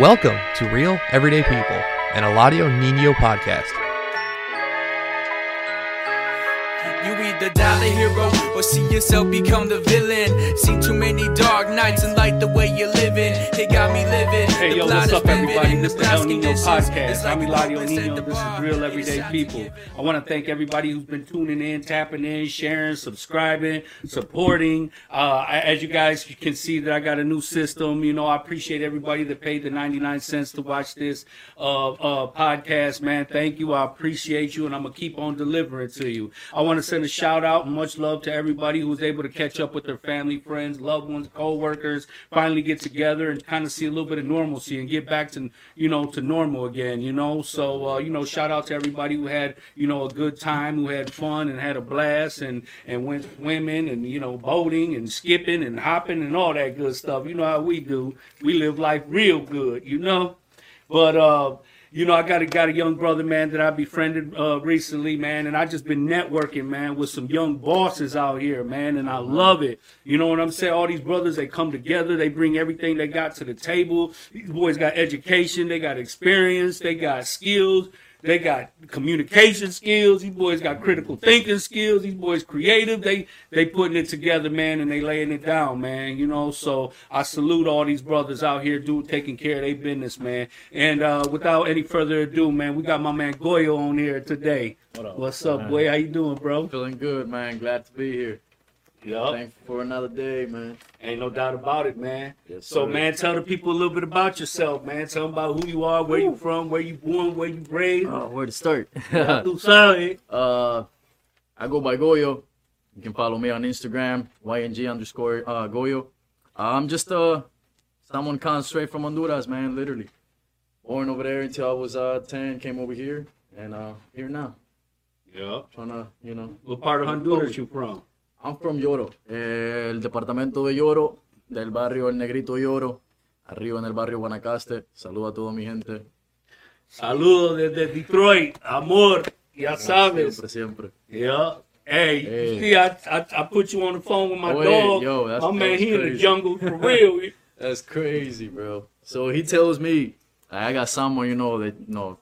Welcome to Real Everyday People, an Eladio Nino podcast. You either die the hero or see yourself become the villain. Seen too many dark nights and like the way you're living. It got me living. Hey, The yo, what's up, everybody? This is the El Nino. Podcast. I'm Eladio Nino. This is. Real Everyday People. I want to thank everybody who's been tuning in, tapping in, sharing, subscribing, supporting. Uh, as you guys can see, that I got a new system. You know, I appreciate everybody that paid the 99 cents to watch this uh, uh, podcast, man. Thank you. I appreciate you, and I'm going to keep on delivering to you. I want to send a shout out and much love to everybody who was able to catch up with their family, friends, loved ones, co-workers, finally get together and kind of see a little bit of normalcy and get back to, you know, to normal again, you know? So, uh, you know, shout out to everybody who had, you know, a good time, who had fun and had a blast and, and went swimming and, you know, boating and skipping and hopping and all that good stuff. You know how we do. We live life real good, you know? But uh, you know, I got a got a young brother, man, that I befriended uh, recently, man, and I just been networking, man, with some young bosses out here, man, and I love it. You know what I'm saying? All these brothers, they come together, they bring everything they got to the table. These boys got education, they got experience, they got skills. They got communication skills. These boys got critical thinking skills. These boys creative. They they putting it together, man, and they laying it down, man. You know, so I salute all these brothers out here, do taking care of their business, man. And uh, without any further ado, man, we got my man Goyo on here today. What up? What's up, man? boy? How you doing, bro? Feeling good, man. Glad to be here. Yup. Thankful for another day, man. Ain't no doubt about it, man. Yes, So, sir. man, tell the people a little bit about yourself, man. Tell them about who you are, where you from, where you born, where you raised. Oh, where to start? Uh, I go by Goyo. You can follow me on Instagram, YNG underscore uh, Goyo. I'm just uh, someone come straight from Honduras, man. Literally, born over there until I was uh 10. Came over here, and uh, here now. Yup. Trying to, you know, What part of Honduras you from? I'm from Lloro, eh, el departamento de Lloro, del barrio El Negrito Lloro, arriba en el barrio Guanacaste. Saludo a toda mi gente. Saludos desde Detroit, amor. Ya sabes. Siempre, siempre. Yeah. Hey, Hey. you see, I, I I put you on the phone with my Oh, dog. hey, yo, that's- my man, that's he in the jungle for real. That's crazy, bro. So he tells me I got someone, you know, that you know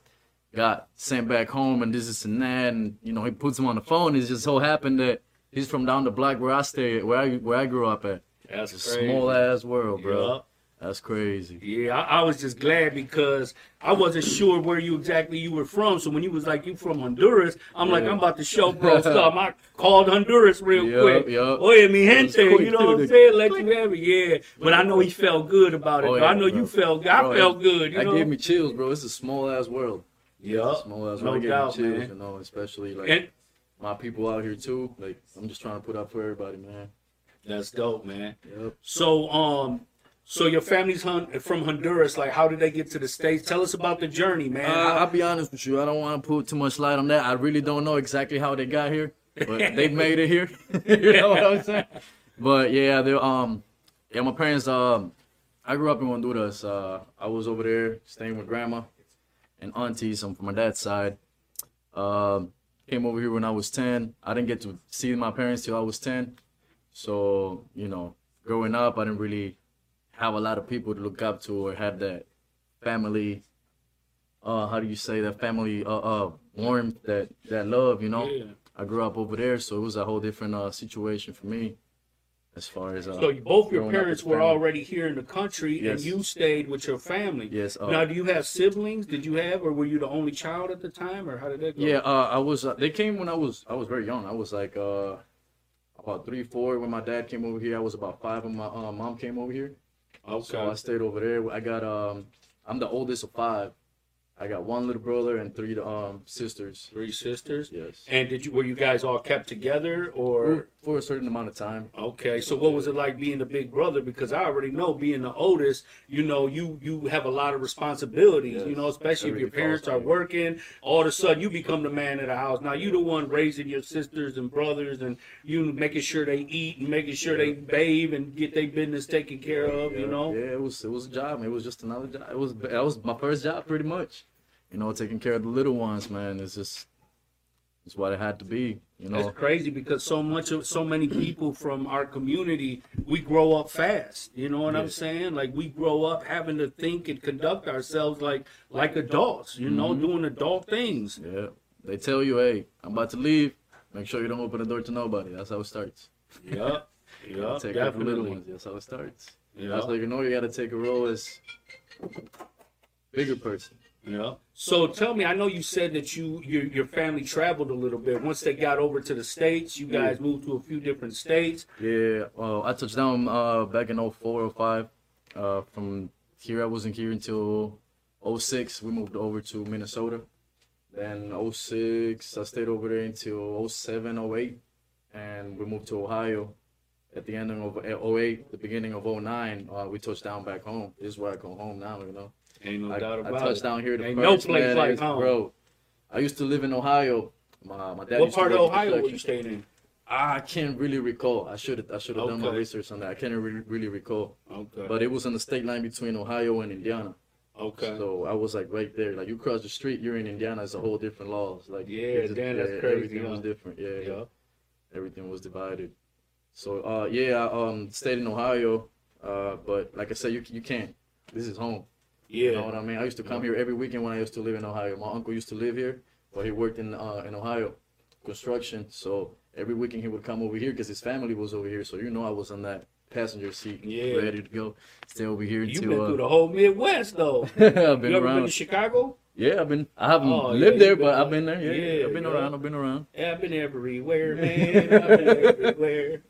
got sent back home and this is and that, and you know he puts him on the phone. It just so happened that he's from down the block where I stay, where I where I grew up at. That's It's a small ass world, bro. Yeah. That's crazy. Yeah, I, I was just glad because I wasn't sure where you exactly you were from. So when you was like you from Honduras, I'm like I'm about to show bro stuff. I called Honduras real Yup, quick. yup. Oh, Oye, mi It gente, you know what I'm saying? Let you have it, yeah. But I know he felt good about it. Oh, bro. I know bro. you felt. I Bro, felt good. You That know. gave me chills, bro. It's a small ass world. yeah. Small ass No world. It gave doubt, chills, man. you know, especially like And my people out here too. Like I'm just trying to put up for everybody, man. that's dope, man. Yep. So, um, so your family's hun- from Honduras. Like, how did they get to the states? Tell us about the journey, man. Uh, I'll be honest with you. I don't want to put too much light on that. I really don't know exactly how they got here, but they made it here. you know what I'm saying? But yeah, they um, yeah, my parents um, I grew up in Honduras. Uh, I was over there staying with grandma and aunties. I'm from my dad's side. Um, came over here when I was ten. I didn't get to see my parents till I was ten. So you know, growing up, I didn't really have a lot of people to look up to or have that family uh how do you say that family uh uh warmth that that love you know Yeah. i grew up over there so it was a whole different uh situation for me as far as uh So both your parents were already here in the country, and you stayed with your family. yes uh, now, do you have siblings? Did you have, or were you the only child at the time, or how did that go? yeah uh i was uh, they came when i was i was very young i was like uh about three four when my dad came over here i was about five when my uh, mom came over here Okay. so i stayed over there i got um i'm the oldest of five i got one little brother and three um sisters Three sisters. yes And did you were you guys all kept together, or for, a certain amount of time okay? So what was it like being the big brother? Because I already know being the oldest, you know, you you have a lot of responsibilities. Yes. You know, especially if your parents are working. All of a sudden, you become the man of the house. Now you the one raising your sisters and brothers, and you making sure they eat and making sure they bathe and get their business taken care of. You know. Yeah, it was it was a job. It was just another job. It was that was my first job, pretty much. You know, taking care of the little ones, man. It's just it's what it had to be. You know, That's crazy because so much of so many people from our community, we grow up fast. You know what I'm saying? Like we grow up having to think and conduct ourselves like like adults. You know, Mm-hmm. doing adult things. yeah. They tell you, hey, I'm about to leave. Make sure you don't open the door to nobody. That's how it starts. Yup. Yeah, take care of the little ones. That's how it starts. Yeah. That's how you know you got to take a role as bigger person. Yeah. So tell me, I know you said that you your your family traveled a little bit. Once they got over to the states, you guys moved to a few different states. Yeah, well, I touched down uh, back in 04 or 05. Uh, from here, I wasn't here until 06. We moved over to Minnesota. Then 06, I stayed over there until 07, 08. And we moved to Ohio at the end of 08, the beginning of 09. Uh, we touched down back home. This is where I go home now, you know. Ain't no I, doubt about it. I touched it. down here the Ain't no place man, like home. Bro, I used to live in Ohio. My, my dad What used to part of Ohio were you staying in? I can't really recall. I should have I should have done my research on that. I can't really, really recall. Okay. But it was on the state line between Ohio and Indiana. okay. So I was like right there. Like you cross the street, you're in Indiana. It's a whole different laws. Like Yeah, damn, that's crazy, Everything was different. Yeah, yeah. yeah. Everything was divided. So uh, yeah, I um stayed in Ohio. Uh, but like I said, you you can't. This is home. Yeah. You know what I mean? I used to come here every weekend when I used to live in Ohio. My uncle used to live here, but he worked in uh, in Ohio, construction. So every weekend he would come over here because his family was over here. So you know I was on that passenger seat, Yeah. ready to go, stay over here You've been uh, through the whole Midwest though. I've you been ever been around. to Chicago? yeah, I've been. I haven't Oh, lived yeah, there, you been but I've been there. Yeah, yeah, I've been around. I've been around. Yeah, I've been everywhere, man. I've been everywhere.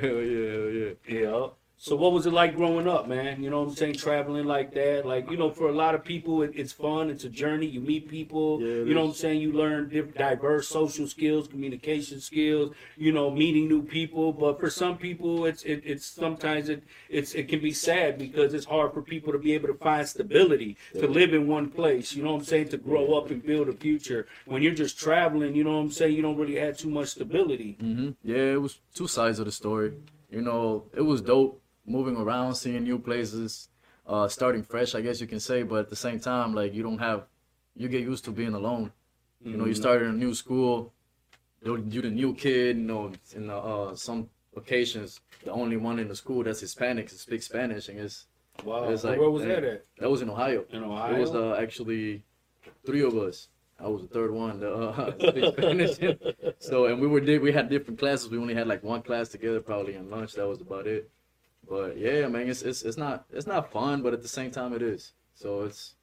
Hell yeah, hell yeah. Yeah. So what was it like growing up, man? You know what I'm saying? Traveling like that. Like, you know, for a lot of people, it, it's fun. It's a journey. You meet people. Yeah, you know what I'm saying? You learn diff- diverse social skills, communication skills, you know, meeting new people. But for some people, it's it, it's sometimes it it's it can be sad because it's hard for people to be able to find stability, to live in one place. You know what I'm saying? To grow up and build a future. When you're just traveling, you know what I'm saying? You don't really have too much stability. Mm-hmm. Yeah, it was two sides of the story. You know, it was dope moving around, seeing new places, uh, starting fresh, I guess you can say. But at the same time, like you don't have, you get used to being alone. You know, you start in a new school, you're, you're the new kid. You know, in uh, some occasions, the only one in the school that's Hispanic speaks Spanish, and it's Wow. It's like, Where was that at? that was in Ohio. In Ohio. It was uh, actually three of us. I was the third one to uh, speak Spanish. so, and we were we had different classes. We only had like one class together, probably in lunch. That was about it. But yeah, man, it's it's it's not it's not fun, but at the same time, it is. So it's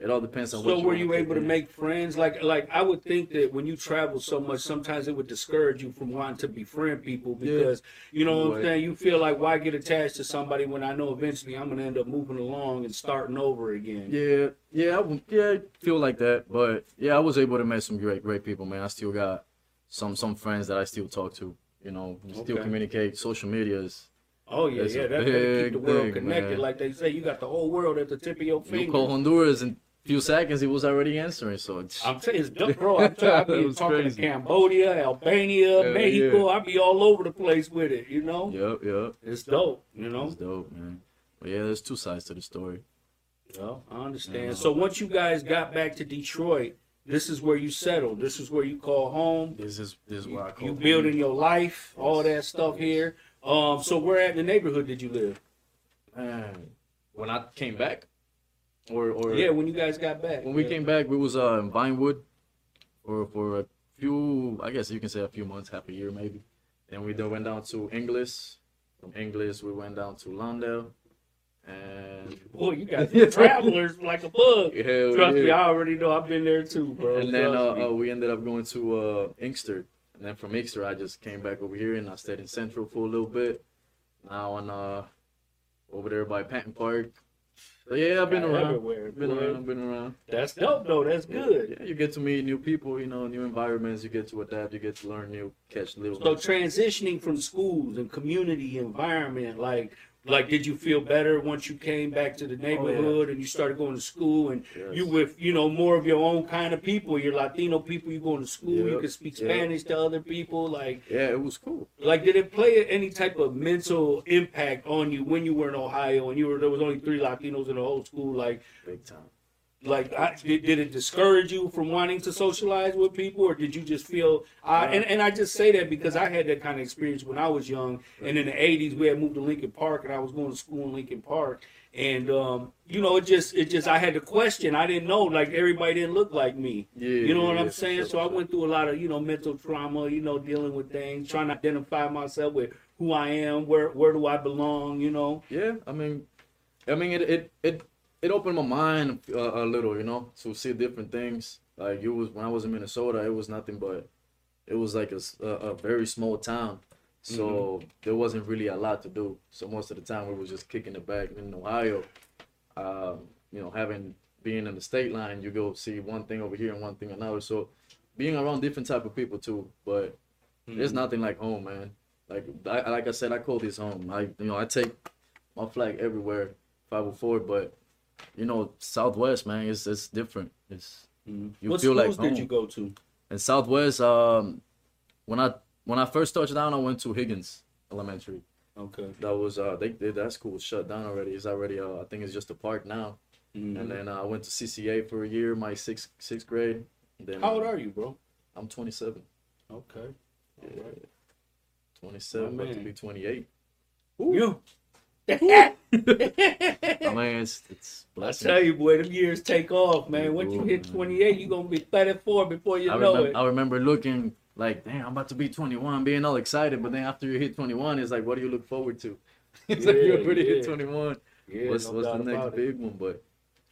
it all depends on. what So were wanna you able to in. make friends? Like like I would think that when you travel so much, sometimes it would discourage you from wanting to befriend people Yeah. because you know what I'm saying. You feel like why get attached to somebody when I know eventually I'm gonna end up moving along and starting over again. Yeah, yeah, I, yeah, I feel like that. But yeah, I was able to meet some great, great people, man. I still got some some friends that I still talk to. You know, still Okay. communicate. Social media is Oh yeah, yeah. That's how to keep the world thing, connected. man. Like they say, you got the whole world at the tip of your finger. You call Honduras in a few seconds, he was already answering. So it's, I'm telling you, it's bro. I'm telling you, I It be talking crazy. to Cambodia, Albania, Mexico. yeah. I be all over the place with it. You know, yep, yep. it's dope. You know. It's dope, man. But yeah, there's two sides to the story. Yeah, I understand. Yeah. So once you guys got back to Detroit, this is where you settled. This is where you call home. This is this is what I call You building your life, all that stuff here. Um, so where at in the neighborhood did you live? Man, when I came back, or or Yeah, when you guys got back. when we Yeah. came back, we was uh, in Vinewood for for a few, I guess you can say a few months, half a year maybe. Then we then went down to Inglis. From Inglis, we went down to Lawndale, and Boy, you guys are travelers like a bug. hell Trust me, yeah. I already know. I've been there too, bro. And then uh, uh, we ended up going to uh, Inkster. And then from Inkster, I just came back over here and I stayed in Central for a little bit. Now I'm uh, over there by Patton Park. So yeah, I've been Yeah, around. everywhere, Been boy. around, been around. That's dope, though. That's good. Yeah, you get to meet new people, you know, new environments. You get to adapt. You get to learn new, catch little. So transitioning from schools and community environment, like like did you feel better once you came back to the neighborhood and you started going to school and Yes. you with you know more of your own kind of people, your Latino people, you going to school, you Yep, can speak yep. Spanish to other people, like yeah, it was cool. like did it play any type of mental impact on you when you were in Ohio and you were there was only three Latinos in the whole school, like Big time. Like I, did, did it discourage you from wanting to socialize with people or did you just feel uh, and, and i just say that because i had that kind of experience when i was young and in the 80s we had moved to lincoln park and i was going to school in lincoln park and um, you know it just it just i had to question i didn't know like everybody didn't look like me. Yeah, you know what yeah, i'm saying? Sure, so i went through a lot of you know mental trauma you know dealing with things trying to identify myself with who i am where where do i belong you know? Yeah, I mean, I mean, it it it, it opened my mind a, a little, you know, to see different things. Like it was when I was in Minnesota, it was nothing but, it was like a, a very small town, so there wasn't really a lot to do. So most of the time we was just kicking it back in Ohio. Um, you know, having being in the state line, you go see one thing over here and one thing another. So being around different type of people too, but there's nothing like home, man. Like I like I said, I call this home. I you know I take my flag everywhere, 504, but you know Southwest, man, it's it's different. It's you what feel like schools did you go to in Southwest. Um, when I when I first touched down, I went to Higgins Elementary. okay That was uh they, they that school was shut down already. It's already uh I think it's just a park now. Mhm. And then uh, I went to CCA for a year, my sixth sixth grade. Then how old are you bro I'm 27. okay Yeah. 27, My about to be 28. you I mean, it's it's I blessing. tell you, boy, them years take off, man. Once you hit 28, you're gonna be 34 before you I know remember, it. I remember looking like, damn, I'm about to be 21, being all excited. But then after you hit 21, it's like, what do you look forward to? it's like you Yeah, already hit 21. yeah, what's no what's the next big one? But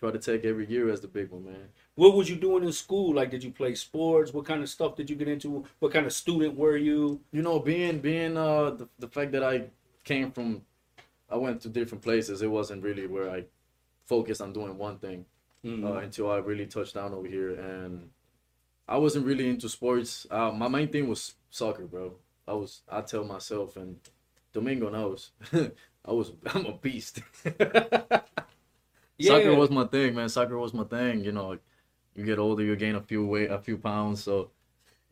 try to take every year as the big one, man. What was you doing in school? Like, did you play sports? What kind of stuff did you get into? What kind of student were you? You know, being being uh the, the fact that I came from, I went to different places. It wasn't really where I focused on doing one thing. Mhm. uh, until I really touched down over here. And I wasn't really into sports. Uh, my main thing was soccer, bro. I was. I tell myself, and Domingo knows. I was. I'm a beast. Soccer was my thing, man. Soccer was my thing. You know, you get older, you gain a few weight, a few pounds. So,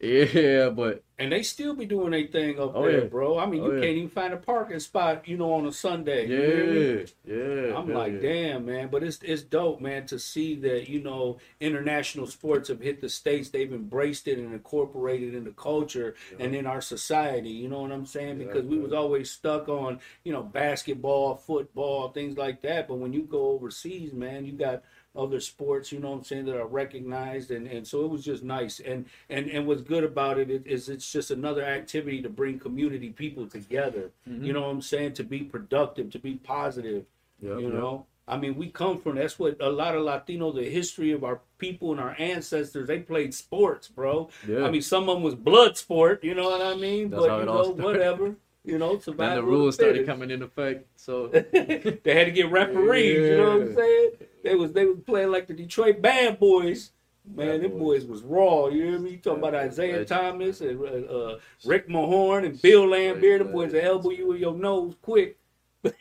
yeah, but and they still be doing their thing up Oh, there, yeah. bro. I mean, Oh, you yeah. can't even find a parking spot, you know, on a Sunday. You hear me? yeah, yeah. I'm hell like, yeah. damn, man. But it's it's dope, man, to see that you know international sports have hit the states. They've embraced it and incorporated into culture and in our society. You know what I'm saying? Yeah, Because we was always stuck on you know basketball, football, things like that. But when you go overseas, man, you got other sports. You know what I'm saying that are recognized, and and so it was just nice. And and and what's good about it is it's just another activity to bring community people together. Mm-hmm. You know what I'm saying? To be productive, to be positive Yep, you yep. know i mean we come from that's what a lot of latino the history of our people and our ancestors they played sports bro Yeah. i mean some of them was blood sport you know what i mean That's but you know whatever you know Then the rules started coming into effect. So they had to get referees you know what i'm saying they was they was playing like the detroit bad boys Man, them boys. was raw. You hear me? You talking about Isaiah legend. Thomas and uh, uh, Rick Mahorn and Bill Laimbeer. Them boys will elbow you in your nose quick. walk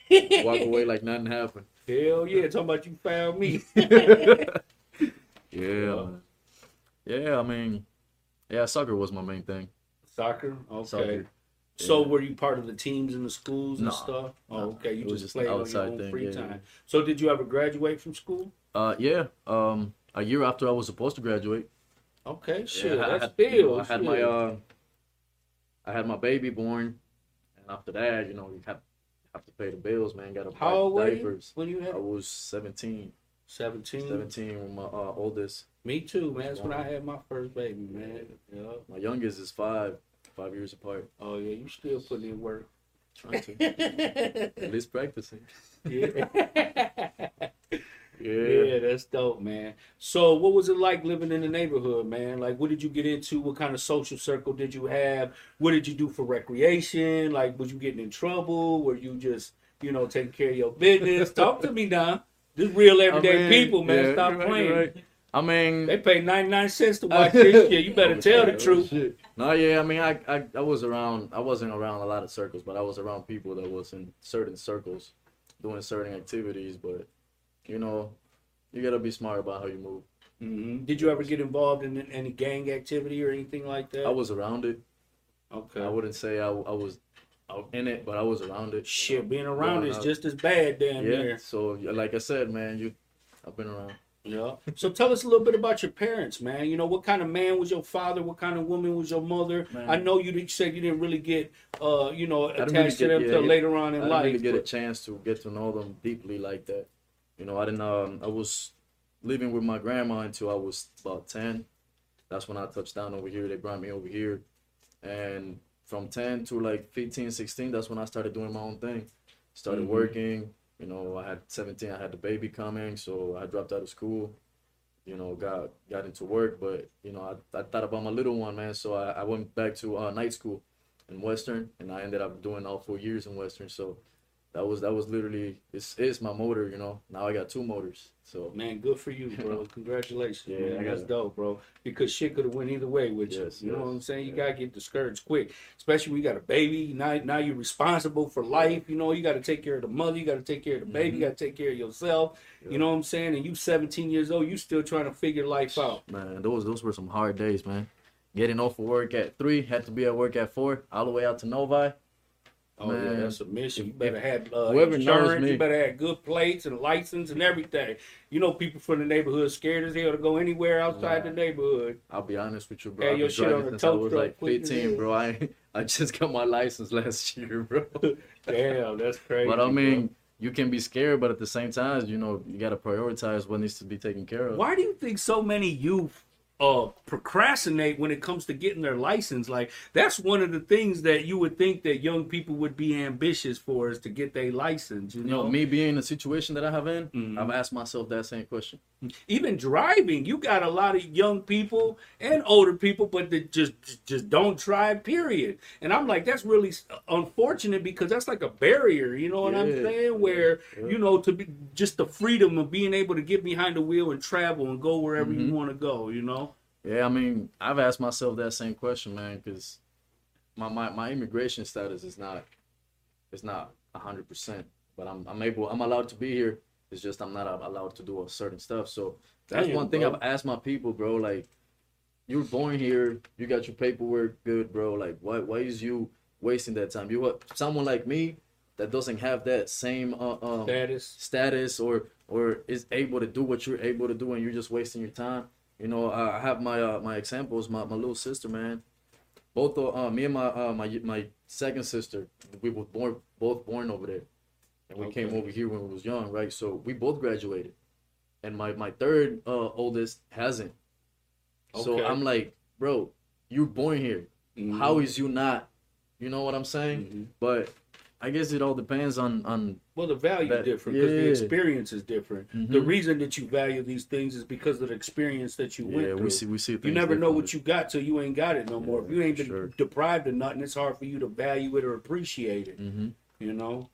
away like nothing happened. Hell yeah! Talking about you found me. Yeah. Yeah, I mean, yeah, soccer was my main thing. Soccer. Okay. Soccer. So Yeah. were you part of the teams in the schools and stuff? Oh, okay. You just just played on your own thing, free yeah, time. yeah. So did you ever graduate from school? Uh, yeah. Um, a year after I was supposed to graduate. Okay, shit, Yeah, I that's still. you know, I had my uh, I had my baby born, and after that, you know, you have have to pay the bills, man. Got to How buy were you diapers. when you had I was 17, 17? 17 with my uh, oldest. Me too, man. That's when I had my first baby, man. Yeah. My youngest is five, five years apart. Oh yeah, you still putting in work. Trying to, at least practicing. yeah. Yeah. Yeah, that's dope, man. So, what was it like living in the neighborhood, man? Like, what did you get into? What kind of social circle did you have? What did you do for recreation? Like, was you getting in trouble? Were you just, you know, taking care of your business? Talk to me now. Just real everyday mean, people, man. yeah, Stop right, playing. right. I mean, They pay 99 cents to watch this shit. You better tell the truth. No, yeah, I mean, I, I I was around. I wasn't around a lot of circles, but I was around people that was in certain circles, doing certain activities. But you know, you gotta be smart about how you move. hmm Did you ever get involved in any gang activity or anything like that? I was around it. okay. I wouldn't say I, I was out in it, but I was around it. you Shit, know, being around is just as bad down yeah. there. So like I said, man, you, I've been around. Yeah. So tell us a little bit about your parents, man. You know, what kind of man was your father? What kind of woman was your mother? Man. I know you said you didn't really get, uh, you know, attached really to them till yeah, later on in I didn't life. really get a chance to get to know them deeply like that. You know, I didn't. Um, I was living with my grandma until I was about ten. That's when I touched down over here. They brought me over here, and from ten to like 15, 16, that's when I started doing my own thing. Started Mhm. working. You know, I had seventeen. I had the baby coming, so I dropped out of school. You know, got got into work, but you know, I, I thought about my little one, man. So I, I went back to uh, night school in Western, and I ended up doing all four years in Western. So that was that was literally it's it's my motor, you know. Now I got two motors. So Man, good for you, bro. Congratulations, Yeah, man. That's dope, bro. Because shit could have went either way with Yes, you. You know what I'm saying? You yeah. gotta get discouraged quick, especially when you got a baby. Now, now you're responsible for life. You know, you got to take care of the mother. You got to take care of the baby. Mm-hmm. You got to take care of yourself. You know what I'm saying? And you 17 years old, you still trying to figure life out. man, those those were some hard days, man. Getting off of work at three, had to be at work at four, all the way out to Novi. Oh yeah, that's a mission. You better have uh, whoever insurance. me- You better have good plates and license and everything. You know, people from the neighborhood scared as hell to go anywhere outside the neighborhood. I'll be honest with you, bro. I've your shit on the since I was like 15, bro. I I just got my license last year, bro. Damn, that's crazy. But I bro. mean, you can be scared, but at the same time, you know, you gotta prioritize what needs to be taken care of. Why do you think so many youth uh procrastinate when it comes to getting their license? Like that's one of the things that you would think that young people would be ambitious for is to get their license. You You know, know, me being in the situation that I have in, Mhm. I've asked myself that same question. even driving, you got a lot of young people and older people, but that just just don't drive. Period. And I'm like, that's really unfortunate because that's like a barrier. You know what I'm saying? Where Yeah. you know to be just the freedom of being able to get behind the wheel and travel and go wherever you Mhm. want to go. You know. Yeah, I mean, I've asked myself that same question, man, because my, my my immigration status is not it's not hundred percent, but I'm I'm able I'm allowed to be here. It's just I'm not allowed to do a certain stuff. So that's Damn, one thing bro. I've asked my people, bro. Like, you're born here, you got your paperwork good, bro. Like, why why is you wasting that time? You what someone like me that doesn't have that same uh, um, Status. status or or is able to do what you're able to do and you're just wasting your time. You know, I have my uh, my examples. My, my little sister, man. Both uh, me and my uh, my my second sister, we were born both born over there, and we came over here when we was young, right? So we both graduated, and my my third uh, oldest hasn't. Okay. So I'm like, bro, you're born here. Mhm. How is you not? You know what I'm saying? Mhm. But I guess it all depends on on Well, the value That- different because the experience is different. The Mhm. reason that you value these things is because of the experience that you went yeah. through. We see we see. you never know what you got till you ain't got it no more. if you ain't been deprived of nothing, it's hard for you to value it or appreciate it. Mhm. You know.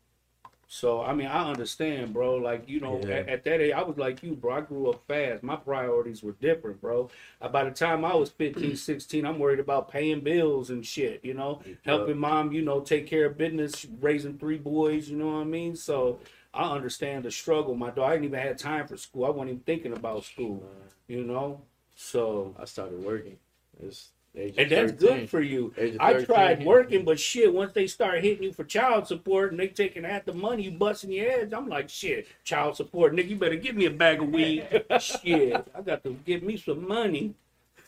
So I mean, I understand, bro. Like you know, Yeah. at, at that age, I was like you, bro. I grew up fast. My priorities were different, bro. Uh, by the time I was 15, 16, I'm worried about paying bills and shit. You know, helping mom, you know, take care of business, raising three boys. You know what I mean? So I understand the struggle. My daughter, I didn't even have time for school. I wasn't even thinking about school. You know, so I started working. It's the age of and that's 13. good for you. I tried working, but shit, once they start hitting you for child support and they taking half the money, you busting your head. I'm like, shit, child support, nigga, you better give me a bag of weed. shit, I got to give me some money.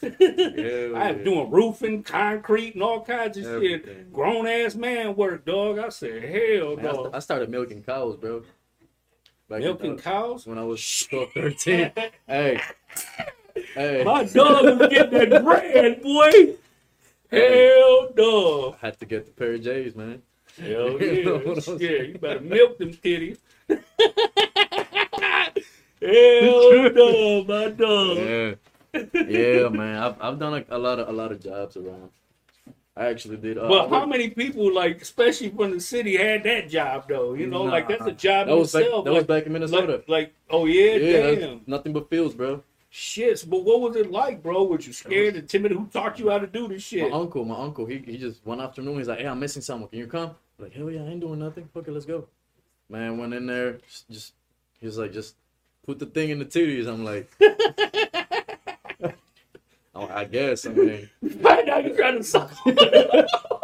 Hell I was yeah. doing roofing, concrete, and all kinds of shit. Grown ass man work, dog. I said, hell, Man, I, dog. I started milking cows, bro. Back Milking uh, cows. when I was 12, 13. hey, hey, My dog was getting that bread, boy. Hell, no. I had to get the pair of J's, man. Hell yeah. yeah, you better milk them titties. Hell no, my dog. Yeah, yeah, man. I've I've done a, a lot of a lot of jobs around. I actually did. Uh, But how many people, like, especially from the city, had that job though? You know, like that's a job that was back, itself. that was back in Minnesota. like, like, oh yeah, yeah, damn, nothing but fields, bro. Shit. But what was it like, bro? Was you scared and timid? Who taught you how to do this shit? My uncle, my uncle, he, he just one afternoon he's like, "Hey, I'm missing someone. Can you come?" I'm like, hell yeah, I ain't doing nothing. Fuck it, let's go. Man, went in there, just, he's like, just put the thing in the titties. I'm like, oh, I guess. I mean, Right now you're trying to suck.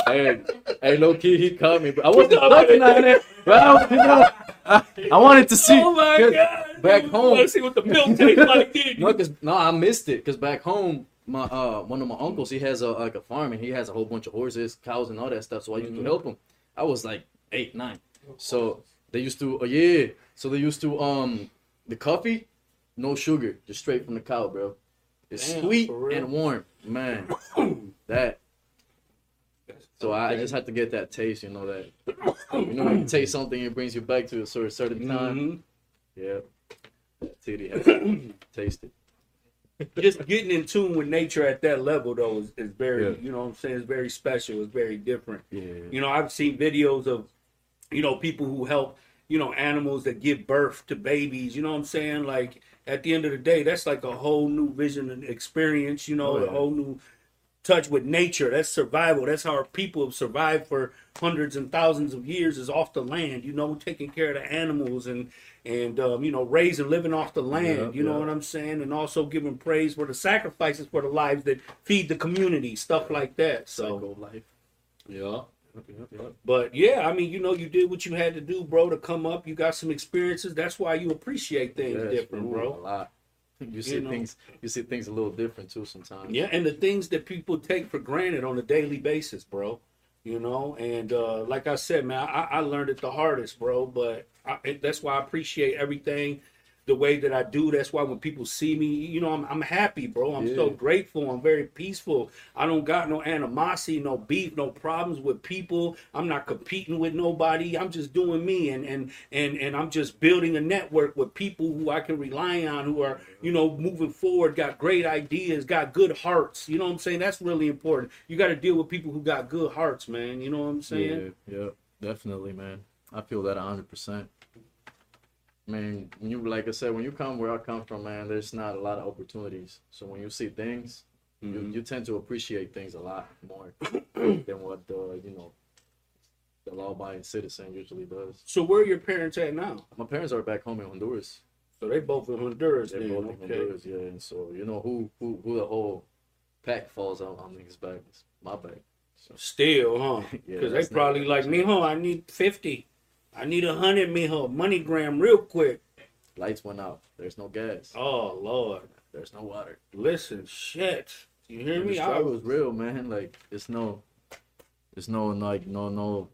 hey, hey, low key, he caught me, but I wasn't looking at it. I, you know, I, I wanted to see. oh my god. Back home. Let's see what the milk tastes like. Did No, cause no, I missed it. Cause back home, my uh one of my uncles, he has a like a farm and he has a whole bunch of horses, cows, and all that stuff. So I used Mhm. to help him. I was like eight, nine. So they used to, oh yeah. So they used to um the coffee, no sugar, just straight from the cow, bro. It's Damn, sweet and warm, man. that. So I just had to get that taste, you know that. You know when you taste something, it brings you back to a certain certain time. Mhm. Yeah. Titty has to taste it. just getting in tune with nature at that level though is, is very Yeah. you know what i'm saying it's very special it's very different Yeah. you know i've seen videos of you know people who help you know animals that give birth to babies you know what i'm saying like at the end of the day that's like a whole new vision and experience you know Oh, yeah. a whole new touch with nature. That's survival. That's how our people have survived for hundreds and thousands of years is off the land you know taking care of the animals and and um, you know raising living off the land Yeah, you know what i'm saying? And also giving praise for the sacrifices for the lives that feed the community stuff like that so. Psycho life. yeah but yeah i mean you know you did what you had to do bro to come up. You got some experiences. That's why you appreciate things Yes, different bro You see know. things. You see things a little different too sometimes. Yeah, and the things that people take for granted on a daily basis, bro. You know, and uh, like I said, man, I, I learned it the hardest, bro. But I, it, that's why I appreciate everything the way that I do. That's why when people see me, you know, I'm, I'm happy, bro. I'm so grateful. I'm very peaceful. I don't got no animosity, no beef, no problems with people. I'm not competing with nobody. I'm just doing me, and and and and I'm just building a network with people who I can rely on, who are you know moving forward, got great ideas, got good hearts. You know what I'm saying? That's really important. You got to deal with people who got good hearts, man. You know what I'm saying? Yeah, yeah, definitely, man. I feel that hundred percent. Man, when you like I said, when you come where I come from, man, there's not a lot of opportunities. So when you see things, you, Mhm. you tend to appreciate things a lot more than what the you know the law-abiding citizen usually does. So where are your parents at now? My parents are back home in Honduras. So they both in Honduras. They're then, both in okay. Honduras, yeah. And so you know who who who the whole pack falls on on niggas' back. It's my back. So Still, huh? Yeah, Because they probably like, saying. mijo, I need 50. I need a 100, mijo. MoneyGram real quick. lights went out. There's no gas. Oh, Lord. There's no water. Listen, shit. You hear And the me? I struggle was, real, man. Like it's no, it's no like no no,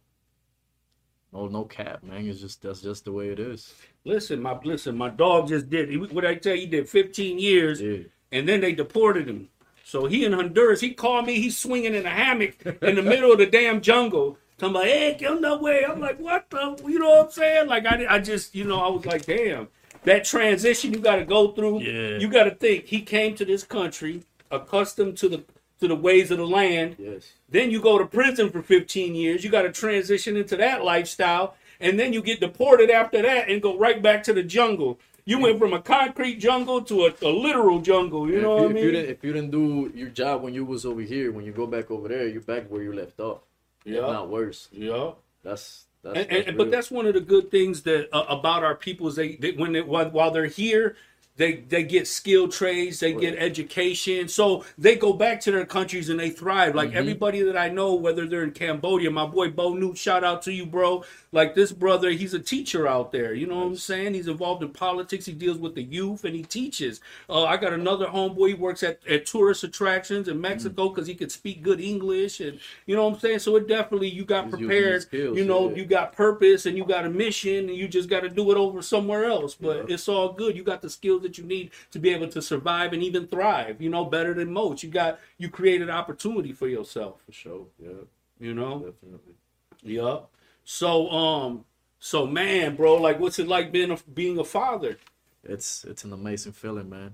no no cap, man. It's just that's just the way it is. listen, my listen, my dog just did. he- What I tell you, he did 15 years, Yeah, and then they deported him. So he in Honduras. He called me. He's swinging in a hammock in the middle of the damn jungle. Talking about, hey, get no way. I'm like, what the? You know what I'm saying? Like, I, I just, you know, I was like, damn. That transition you got to go through. Yeah. You got to think. He came to this country accustomed to the to the ways of the land. yes, Then you go to prison for 15 years. You got to transition into that lifestyle. And then you get deported after that and go right back to the jungle. You went from a concrete jungle to a, a literal jungle. You And know if, what I you, if you mean? didn't if you didn't do your job when you was over here, when you go back over there, you're back where you left off. Yeah. If not worse. Yeah. That's that's, And, that's and, but that's one of the good things that uh, about our people is they, they when they while, while they're here they they get skilled trades they get education. So they go back to their countries and they thrive. Like Mm-hmm. everybody that i know whether they're in cambodia my boy bo newt shout out to you bro. Like this brother he's a teacher out there. You know what i'm saying? He's involved in politics. He deals with the youth and he teaches. Uh, i got another homeboy. He works at, at tourist attractions in mexico Mm-hmm. because he could speak good english and you know what i'm saying? So it definitely you got He's prepared skills, you know yeah. you got purpose and you got a mission and you just got to do it over somewhere else. But Yeah. it's all good. You got the skills that you need to be able to survive and even thrive you know better than most you got you created opportunity for yourself for sure. Yeah, you know definitely. yeah so um so man bro like what's it like being a being a father It's it's an amazing feeling, man.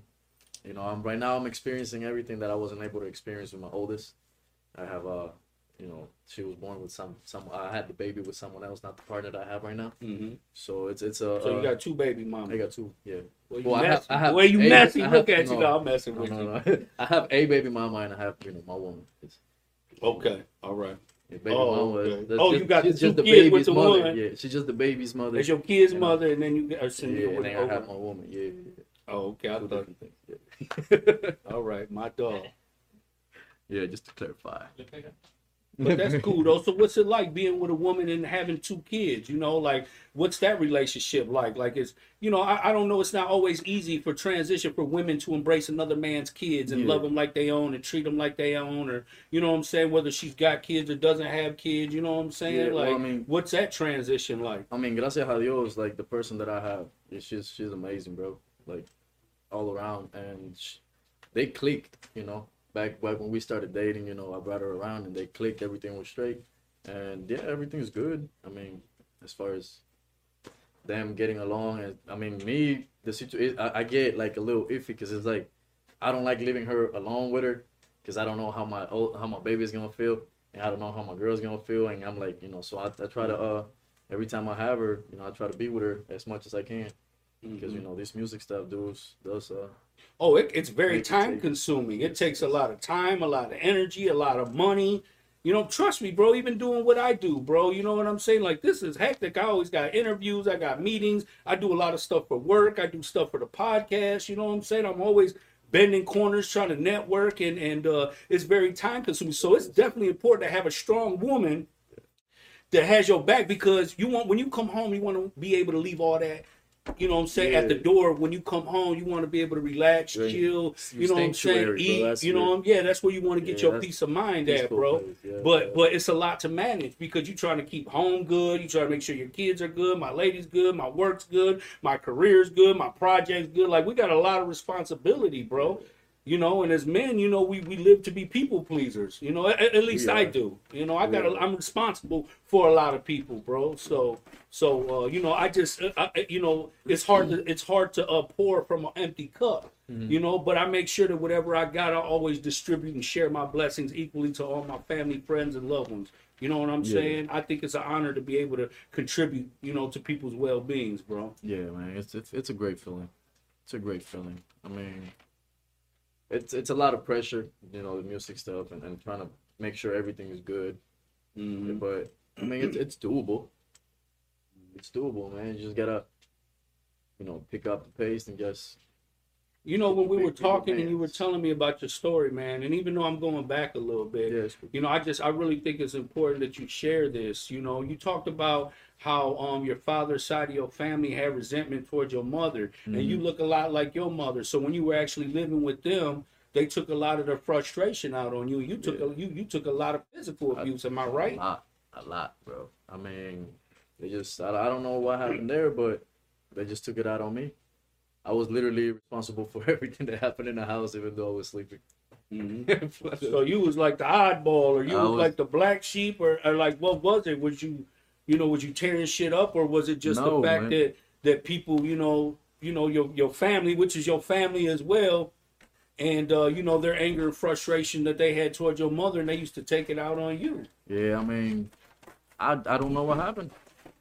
You know, I'm right now I'm experiencing everything that I wasn't able to experience with my oldest. I have uh you know, she was born with some some I had the baby with someone else, not the partner that I have right now. mm-hmm. So it's it's a so you uh, got two baby mamas I got two, yeah. well, you well, I have- messy. I have the you a- messy I look have- at you no. no, i'm messing No, with no, you. I have a baby mama and I have you know my woman. It's, okay all right yeah, baby Oh, mama. okay. Oh, just- you got she's two just the kids with baby's the mother. one. Yeah, she's just the baby's mother. It's your kid's And I- mother and then you got yeah, and then I have my woman. Yeah, yeah, yeah. oh okay i thought different things. Yeah. all right my dog yeah, just to clarify. But that's cool though. So what's it like being with a woman and having two kids? You know, like what's that relationship like? Like it's you know, I, I don't know. It's not always easy for transition for women to embrace another man's kids and Yeah. love them like they own and treat them like they own, or you know what I'm saying? Whether she's got kids or doesn't have kids, you know what I'm saying? Yeah, well, like, I mean- what's that transition like? I mean, gracias a Dios, like the person that I have, it's just she's amazing, bro. Like all around, and sh- they clicked. You know, back back when we started dating, you know, I brought her around and they clicked. Everything was straight, and yeah, everything's good. I mean, as far as them getting along, and I mean, me, the situation, I, get like a little iffy because it's like I don't like leaving her alone with her because I don't know how my old, how my baby's gonna feel, and I don't know how my girl's gonna feel, and I'm like, you know, so I, I try to uh every time I have her, you know, I try to be with her as much as I can because you know this music stuff does does uh Oh, it, it's very it time consuming. It takes a lot of time, a lot of energy, a lot of money. You know, trust me, bro. Even doing what I do, bro. You know what I'm saying? Like this is hectic. I always got interviews. I got meetings. I do a lot of stuff for work. I do stuff for the podcast. You know what I'm saying? I'm always bending corners, trying to network, and and uh, it's very time consuming. So it's definitely important to have a strong woman that has your back because you want when you come home, you want to be able to leave all that. You know what I'm saying? At the door, when you come home, you want to be able to relax, Right. chill. Your You know what I'm saying? bro. Eat. You know, what I'm- yeah, that's where you want to get Yeah, your peace of mind at, bro. yeah, but yeah. but it's a lot to manage because you're trying to keep home good. You try to make sure your kids are good, my lady's good, my work's good, my career's good, my project's good. Like we got a lot of responsibility, bro. You know, and as men, you know, we, we live to be people pleasers. You know, at, at least We I do. You know, I got are. I'm responsible for a lot of people, bro. So so uh, you know, I just uh, I, you know, it's hard to it's hard to uh, pour from an empty cup. Mm-hmm. You know, but I make sure that whatever I got, I always distribute and share my blessings equally to all my family, friends, and loved ones. You know what I'm Yeah. saying? I think it's an honor to be able to contribute, you know, to people's well beings, bro. Yeah, man, it's it's it's a great feeling. It's a great feeling. I mean, it's it's a lot of pressure, you know, the music stuff, and, and trying to make sure everything is good. Mm-hmm. But I mean, it's it's doable. It's doable, man. You just gotta, you know, pick up the pace and just You know, when we were talking and you were telling me about your story, man, and even though I'm going back a little bit, yeah, cool. you know, I just I really think it's important that you share this. You know, you talked about how um your father's side of your family had resentment towards your mother, and you look a lot like your mother. So when you were actually living with them, they took a lot of their frustration out on you. You took a, you you took a lot of physical abuse. Am I right? A lot, a lot, bro. I mean, they just I, I don't know what happened there, but they just took it out on me. I was literally responsible for everything that happened in the house, even though I was sleeping. So you was like the oddball, or you was, was- like the black sheep, or, or like what was it? Was you, you know, was you tearing shit up, or was it just No, the fact man. that that people, you know, you know your your family, which is your family as well, and uh, you know their anger and frustration that they had towards your mother, and they used to take it out on you. Yeah, I mean, I I don't know what happened.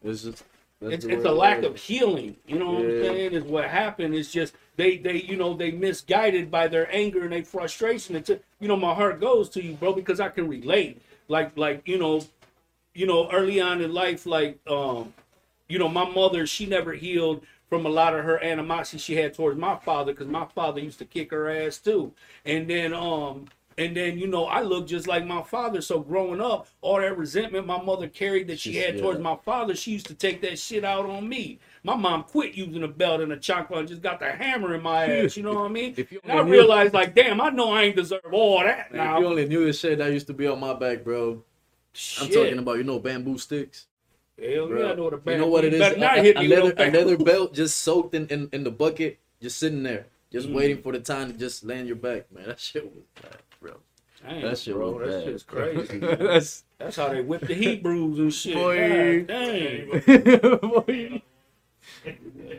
It's just that's It's, it's a lack was. of healing. You know what I'm saying? Is what happened. It's just they they you know they misguided by their anger and their frustration. It's you know my heart goes to you, bro, because I can relate. Like like you know, you know early on in life, like um, you know my mother, she never healed from a lot of her animosity she had towards my father because my father used to kick her ass too. And then um and then you know I look just like my father. So growing up, all that resentment my mother carried that she had towards my father, she used to take that shit out on me. My mom quit using a belt and a chocolate and just got the hammer in my ass. You know what I mean? If you and I knew- realized like, damn, I know I ain't deserve all that Man, now. if you only knew the shit that used to be on my back, bro. I'm talking about you know bamboo sticks. Hell Bro. yeah, I know what a you know what it is? A, hit a me leather, a leather belt just soaked in, in, in the bucket, just sitting there, just Mm. waiting for the time to just land your back, man. That shit was bad. Damn, That shit bro, was that's bad. just crazy. That's That's how they whip the Hebrews and shit. Boy. God damn. Boy.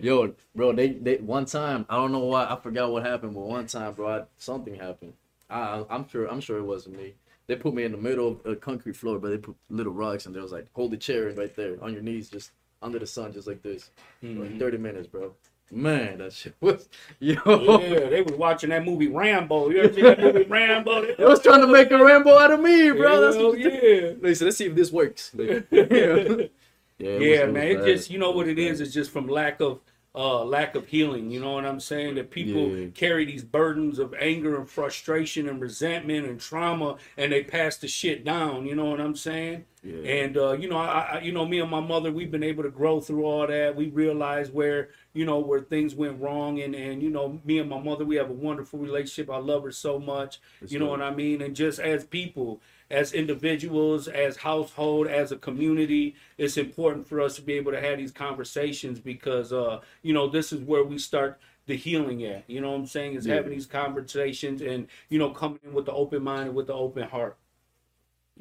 Yo, bro, they, they one time I don't know why I forgot what happened, but one time, bro, I, something happened. I I'm sure I'm sure it wasn't me. They put me in the middle of a concrete floor, but they put little rocks and there was like hold the chair right there on your knees, just under the sun, just like this, Mm-hmm. like thirty minutes, bro. Man, that shit was yo. Yeah, they was watching that movie Rambo. You ever see that movie Rambo? They was trying to make a Rambo out of me, bro. That's what yeah. They said, let's see if this works. yeah, Yeah, it was- it man. It just you know what it is. It's just from lack of uh, lack of healing. You know what I'm saying? That people Yeah. carry these burdens of anger and frustration and resentment and trauma, and they pass the shit down. You know what I'm saying? Yeah. And uh, you know, I, I, you know, me and my mother, we've been able to grow through all that. We realized where, you know, where things went wrong, and and you know, me and my mother, we have a wonderful relationship. I love her so much. you know what I mean? And just as people, as individuals, as household, as a community, it's important for us to be able to have these conversations because, uh, you know, this is where we start the healing at. You know what I'm saying? Is Yeah. having these conversations and you know coming in with the open mind and with the open heart.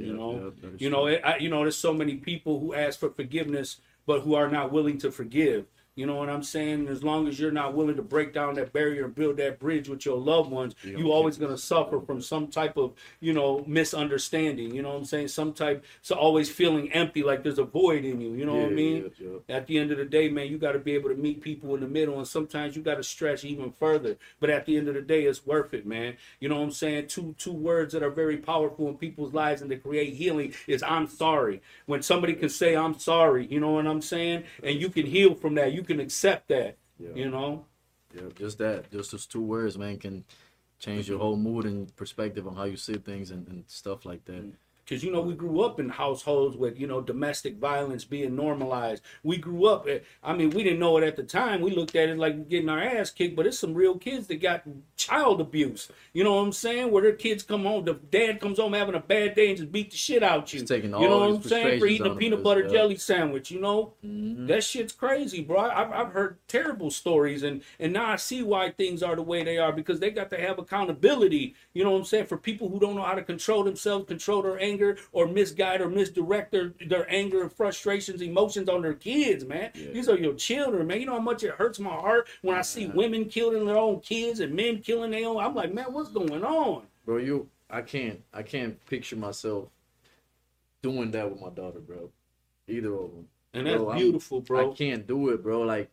You Yeah, know, yeah, you know, it, I, you know, there's so many people who ask for forgiveness, but who are not willing to forgive. You know what I'm saying? As long as you're not willing to break down that barrier and build that bridge with your loved ones, You you always gonna suffer from some type of, you know, misunderstanding. You know what I'm saying? Some type, so always feeling empty, like there's a void in you. You know what I mean? yeah, yeah. At the end of the day, man, you got to be able to meet people in the middle, and sometimes you got to stretch even further. But at the end of the day, it's worth it, man. You know what I'm saying? Two two words that are very powerful in people's lives and to create healing is "I'm sorry." When somebody can say "I'm sorry," you know what I'm saying, and you can heal from that. You can accept that. Yeah. You know. Yeah, just that, just those two words, man, can change your mm-hmm. whole mood and perspective on how you see things and, and stuff like that. Mm. Because you know we grew up in households with you know domestic violence being normalized. We grew up. At, I mean, we didn't know it at the time. We looked at it like getting our ass kicked. But it's some real kids that got child abuse. You know what I'm saying? Where their kids come home, the dad comes home having a bad day and just beat the shit out you. Just taking you know what I'm saying? For eating a peanut butter yeah. jelly sandwich. You know Mm-hmm. that shit's crazy, bro. I've, I've heard terrible stories, and and now I see why things are the way they are because they got to have accountability. You know what I'm saying? For people who don't know how to control themselves, control their anger, or misguide or misdirect their, their anger and frustrations, emotions on their kids, man. These are your children, man. You know how much it hurts my heart when I see women killing their own kids and men killing their own. I'm like, man, what's going on? Bro, you, I can't, I can't picture myself doing that with my daughter, bro. Either of them. And that's Bro, I'm- beautiful, bro. I can't do it, bro. Like,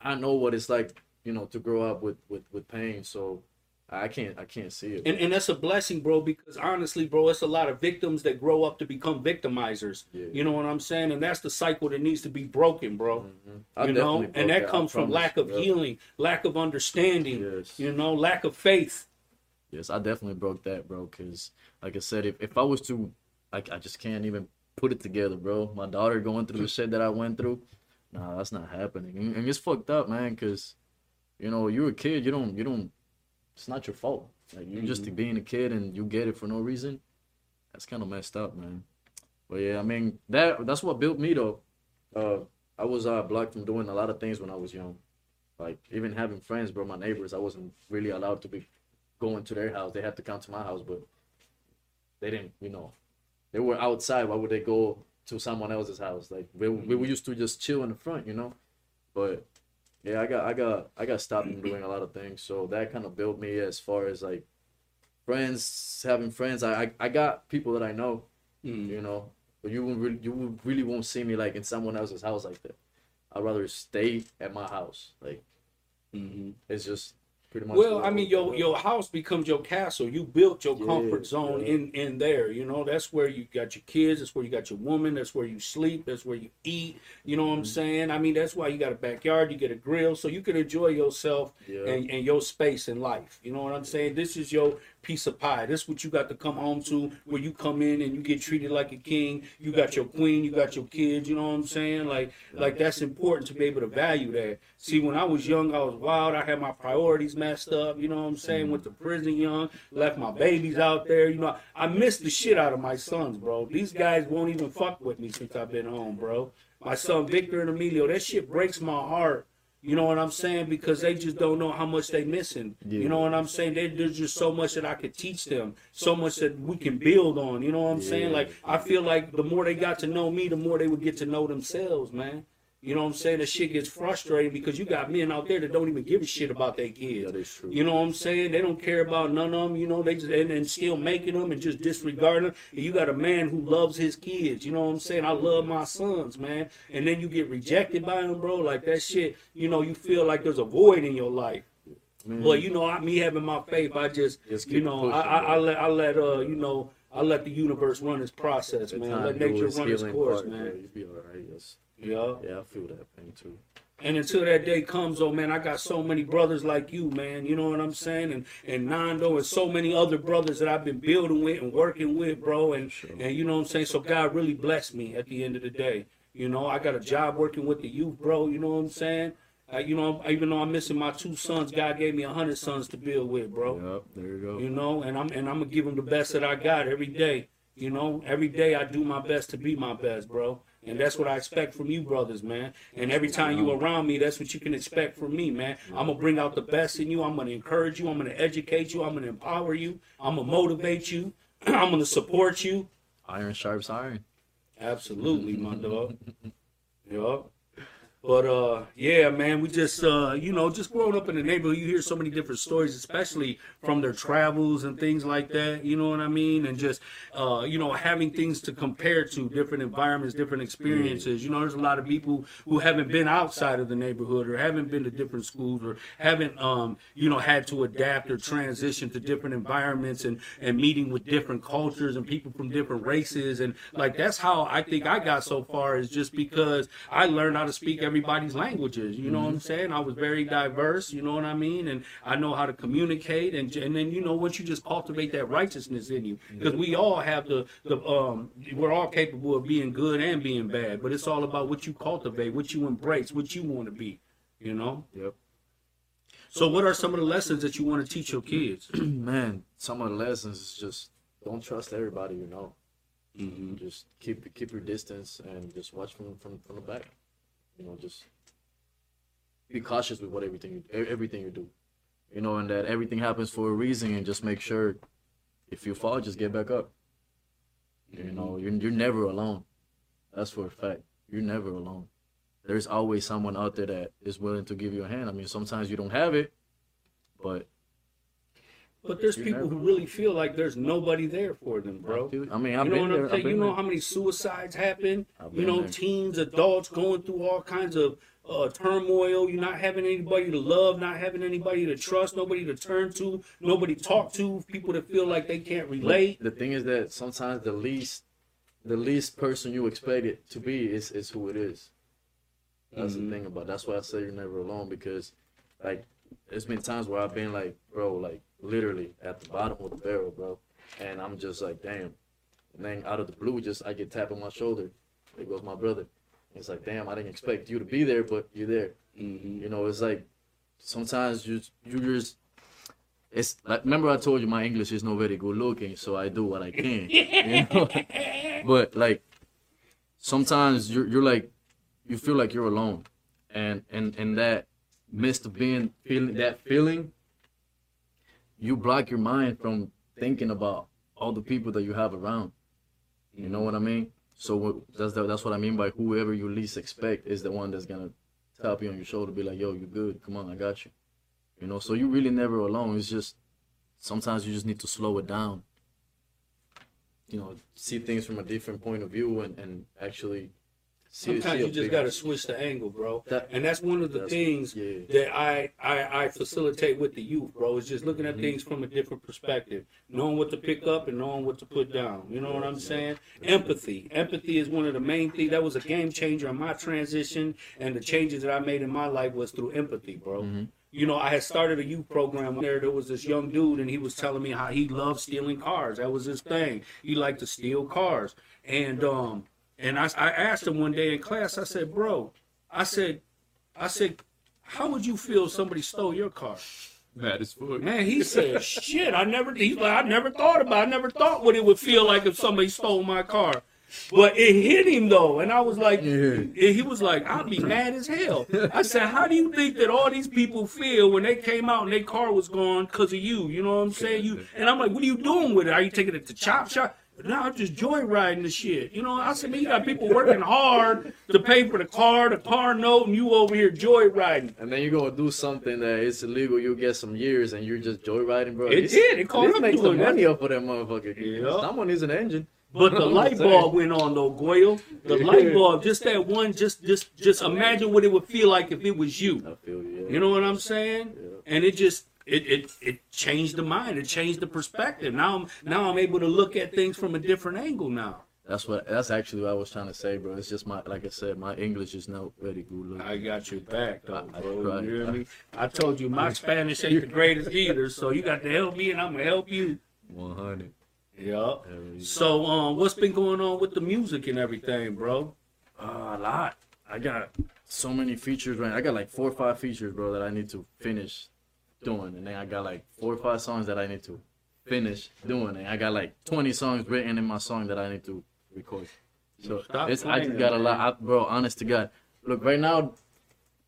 I know what it's like, you know, to grow up with with with pain. So, I can't, I can't see it. And, and that's a blessing, bro, because honestly, bro, it's a lot of victims that grow up to become victimizers. Yeah. You know what I'm saying? And that's the cycle that needs to be broken, bro. Mm-hmm. I you know, and broke that comes from lack of healing, lack of understanding, Yes. you know, lack of faith. Yes, I definitely broke that, bro. Cause like I said, if, if I was to, like, I just can't even put it together, bro. My daughter going through the shit that I went through, nah, that's not happening. And, and it's fucked up, man. Cause, you know, you're a kid. You don't, you don't. It's not your fault. Like you're just being a kid and you get it for no reason. That's kind of messed up, man. But yeah, I mean that that's what built me though. Uh, I was uh blocked from doing a lot of things when I was young. Like even having friends, bro. My neighbors, I wasn't really allowed to be going to their house. They had to come to my house, but they didn't. You know, they were outside. Why would they go to someone else's house? Like we, we, we used to just chill in the front, you know. But yeah, I got I got I got stopped from doing a lot of things. So that kind of built me as far as like friends having friends. I I, I got people that I know, Mm. you know. But you won't really, you really won't see me like in someone else's house like that. I'd rather stay at my house. Like Mhm. it's just pretty much. Well, I mean, your your house becomes your castle. You built your Yeah, comfort zone yeah. in in there. You know, that's where you got your kids. That's where you got your woman. That's where you sleep. That's where you eat. You know what Mm-hmm. I'm saying? I mean, that's why you got a backyard. You get a grill, so you can enjoy yourself Yeah. and, and your space in life. You know what I'm saying? This is your piece of pie. This is what you got to come home to, where you come in and you get treated like a king. You got your queen. You got your kids. You know what I'm saying? Like, like that's important to be able to value that. See, when I was young, I was wild. I had my priorities messed up. You know what I'm saying? Went to prison young, left my babies out there. You know, I missed the shit out of my sons, bro. These guys won't even fuck with me since I've been home, bro. My son Victor and Emilio, that shit breaks my heart. You know what I'm saying? Because they just don't know how much they missing. You know what I'm saying? They, there's just so much that I could teach them, so much that we can build on. You know what I'm saying? Like I feel like the more they got to know me, the more they would get to know themselves, man. You know what I'm saying? That shit gets frustrating because you got men out there that don't even give a shit about their kids. That is true. You know what I'm saying? They don't care about none of them. You know, they just and, and still making them and just disregarding them. And you got a man who loves his kids. You know what I'm saying? I love my sons, man. And then you get rejected by them, bro. Like that shit. You know, you feel like there's a void in your life. But you know, I, me having my faith, I just, Just you know, pushing, I, I, I let, I let, uh, you know, I let the universe run its process, man. Let nature run its course, part, man. Alright. Yes. Yeah. Yeah, I feel that pain too. And until that day comes, oh man, I got so many brothers like you, man. You know what I'm saying? And and Nando and so many other brothers that I've been building with and working with, bro. And and you know what I'm saying? So God really blessed me at the end of the day. You know, I got a job working with the youth, bro. You know what I'm saying? Uh, you know, even though I'm missing my two sons, God gave me a hundred sons to build with, bro. Yep, there you go. You know, and I'm and I'm gonna give them the best that I got every day. You know, every day I do my best to be my best, bro. And that's what I expect from you, brothers, man. And every time you around me, that's what you can expect from me, man. I'm gonna bring out the best in you. I'm gonna encourage you. I'm gonna educate you. I'm gonna empower you. I'm gonna motivate you. I'm gonna support you. Iron sharps iron. Absolutely, my dog. Yup. But uh, yeah, man, we just uh, you know, just growing up in the neighborhood, you hear so many different stories, especially from their travels and things like that. You know what I mean? And just uh, you know, having things to compare to, different environments, different experiences. You know, there's a lot of people who haven't been outside of the neighborhood or haven't been to different schools or haven't um, you know, had to adapt or transition to different environments and and meeting with different cultures and people from different races and like that's how I think I got so far is just because I learned how to speak everybody's languages. You know what I'm saying? I was very diverse. You know what I mean? And I know how to communicate. And and then you know once you just cultivate that righteousness in you, because we all have the the um we're all capable of being good and being bad, but it's all about what you cultivate, what you embrace, what you want to be. You know. Yep. So what are some of the lessons that you want to teach your kids? Man, some of the lessons is just don't trust everybody you know. Mm-hmm. Just keep keep your distance and just watch from from, from the back. You know, just be cautious with what everything you, everything you do. You know, and that everything happens for a reason, and just make sure if you fall, just get back up. You know, you're you're never alone. That's for a fact. You're never alone. There's always someone out there that is willing to give you a hand. I mean, sometimes you don't have it, but But there's You people never- who really feel like there's nobody there for them, bro. I mean, I've you know been what there. I'm saying? I've been You know there. how many suicides happen? I've You been know, there. teens, adults going through all kinds of uh, turmoil. You're not having anybody to love, not having anybody to trust, nobody to turn to, nobody talk to. People that feel like they can't relate. The thing is that sometimes the least, the least person you expect it to be is is who it is. That's the thing about. That's why I say you're never alone because, like, there's been times where I've been like, bro, like literally at the bottom of the barrel, bro, and I'm just like, damn. And then out of the blue, just I get tapped on my shoulder. There goes my brother. It's like, damn, I didn't expect you to be there, but you're there. Mm-hmm. You know, it's like sometimes you you just it's like remember I told you my English is not very good looking, so I do what I can. You know? but like sometimes you're you're like you feel like you're alone. And and and that of being feeling that feeling, you block your mind from thinking about all the people that you have around. You know what I mean? So that's the, that's what I mean by whoever you least expect is the one that's gonna tap you on your shoulder, be like, "Yo, you good? Come on, I got you." You know, so you really never alone. It's just sometimes you just need to slow it down. You know, see things from a different point of view and and actually. Sometimes you just got to switch the angle, bro. That- and that's one of the things yeah. that I, I I facilitate with the youth, bro. Is just looking at Mhm. things from a different perspective, knowing what to pick up and knowing what to put down. You know what I'm saying? Empathy. Empathy is one of the main things. That was a game changer in my transition, and the changes that I made in my life was through empathy, bro. Mhm. You know, I had started a youth program there. There was this young dude, and he was telling me how he loved stealing cars. That was his thing. He liked to steal cars, and um, and I, I asked him one day in class. I said, "Bro," I said, "I said, how would you feel if somebody stole your car?" Mad as fuck. Man, he said, "Shit, I never." He's like, "I never thought about. It. I never thought what it would feel like if somebody stole my car." But it hit him though, and I was like, Yeah. he was like, "I'd be mad as hell." I said, "How do you think that all these people feel when they came out and their car was gone because of you?" You know what I'm saying? You and I'm like, "What are you doing with it? Are you taking it to chop shop?" No, I'm just joyriding the shit. You know, I said, man, you got people working hard to pay for the car, the car note, and you over here joyriding. And then you're gonna do something that is illegal. You get some years, and you're just joyriding, bro. It This- did. It caught This up makes to some money off of that motherfucker. Yeah. Someone needs an engine. But the light bulb went on though, Goygo. The light bulb, just that one, just just just imagine what it would feel like if it was you. I feel you. Yeah. You know what I'm saying? Yeah. And it just it, it it changed the mind. It changed the perspective. Now I'm now I'm able to look at things from a different angle now. That's what. That's actually what I was trying to say, bro. It's just my, like I said, my English is not very good. Look. I got your back, though, I- I bro. You hear me? I told you my Spanish ain't the greatest either, so you got to help me, and I'm gonna help you. One hundred. Yeah. So, um, what's been going on with the music and everything, bro? Uh, a lot. I got so many features right. I got like four or five features, bro, that I need to finish doing, and then I got like four or five songs that I need to finish doing, and I got like twenty songs written in my song that I need to record. So Stop it's I just got a lot. I, bro. Honest to God, look right now.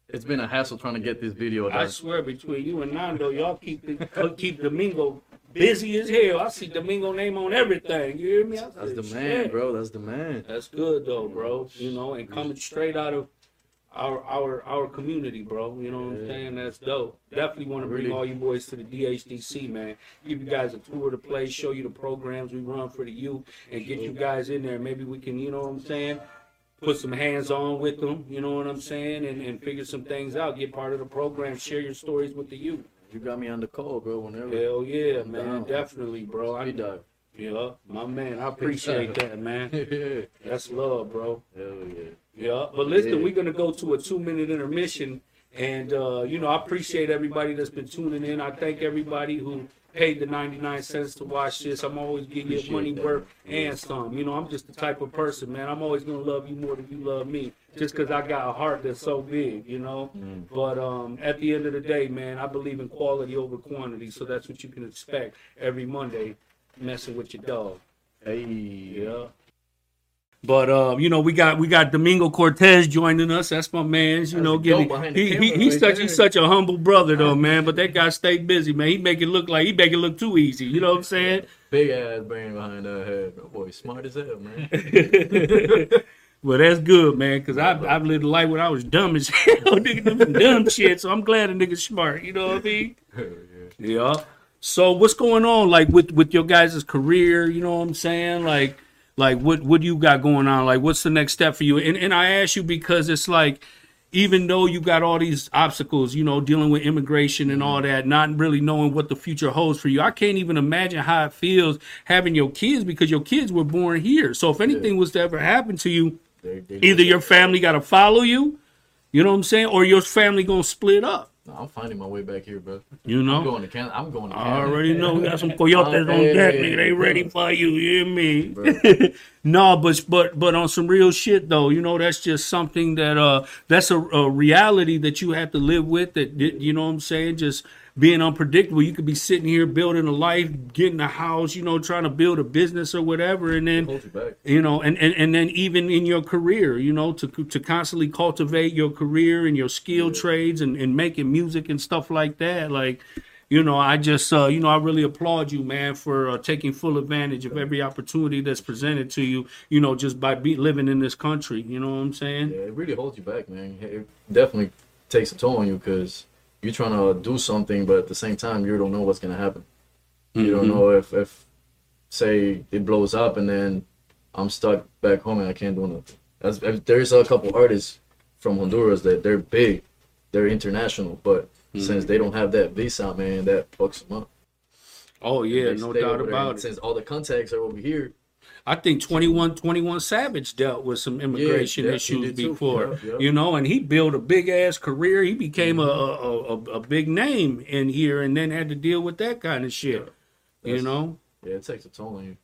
It's been a hassle trying to get this video I swear, between you and Nando, y'all keep the, keep Domingo busy as hell. I see Domingo name on everything. You hear me? I That's the man, "Shit." bro. That's the man. That's good though, bro. You know, and coming straight out of our our our community, bro. You know what I'm saying? That's dope. Definitely want to bring Really. all you boys to the DHDC, man. Give you guys a tour of the place, show you the programs we run for the youth, and get you guys in there. Maybe we can, you know what I'm saying? Put some hands on with them, you know what I'm saying, and, and figure some things out. Get part of the program, share your stories with the youth. You got me on the call, bro. Whenever. Hell yeah, I'm man, down. definitely, bro. I, dive. yeah, my man, I appreciate that, man. Hell That's love, bro. Hell yeah. Yeah, but listen, we're gonna go to a two minute intermission, and uh, you know I appreciate everybody that's been tuning in. I thank everybody who paid the ninety nine cents to watch this. I'm always giving you money that. worth and some. You know, I'm just the type of person, man. I'm always gonna love you more than you love me, just because I got a heart that's so big, you know. Mm. But um, at the end of the day, man, I believe in quality over quantity, so that's what you can expect every Monday, messing with your dog. Hey. Yeah. But uh, you know, we got we got Domingo Cortez joining us. That's my man. You That's know, getting goat behind the he, he he's right such there. he's such a humble brother though, man. But that guy stay busy, man. He make it look like he make it look too easy. You know what I'm saying? Big ass brain behind that head. That boy smart as hell, man. well, that's good, man. Cause I've I've lived a life when I was dumb as hell, nigga, dumb shit. So I'm glad a nigga's smart. You know what I mean? Yeah. Yeah. So what's going on like with with your guys' career, you know what I'm saying? Like like what what do you got going on? Like what's the next step for you? And and I ask you because it's like even though you got all these obstacles, you know, dealing with immigration and all that, not really knowing what the future holds for you. I can't even imagine how it feels having your kids because your kids were born here. So if anything was to ever happen to you, They, they either your family got to follow you, you know what I'm saying, or your family going to split up, I'm finding my way back here, bro. you know? I'm going to Canada. I'm going to I Canada. already know we got some coyotes on deck, nigga. They ready for you. You hear me? No, but but but on some real shit though, you know that's just something that uh that's a, a reality that you have to live with. That that, you know what I'm saying, just being unpredictable. You could be sitting here building a life, getting a house, you know, trying to build a business or whatever, and then you you know and, and and then even in your career you know to to constantly cultivate your career and your skill trades and, and making music and stuff like that like you know i just uh you know i really applaud you man for uh, taking full advantage of every opportunity that's presented to you you know just by be living in this country you know what i'm saying Yeah, it really holds you back, man. It definitely takes a toll on you because you're trying to do something, but at the same time, you don't know what's gonna happen. You don't mm-hmm. know if, if say it blows up and then I'm stuck back home and I can't do nothing. That's, there's a couple artists from Honduras that they're big, they're international, but mm-hmm. since they don't have that visa, man, that fucks them up. oh yeah no doubt about it Since all the contacts are over here, I think 21, 21 Savage dealt with some immigration Yeah, issues before, Yep, yep. you know, and he built a big ass career. He became Mm-hmm. a, a, a a big name in here, and then had to deal with that kind of shit, you know. yeah, it takes a toll on you.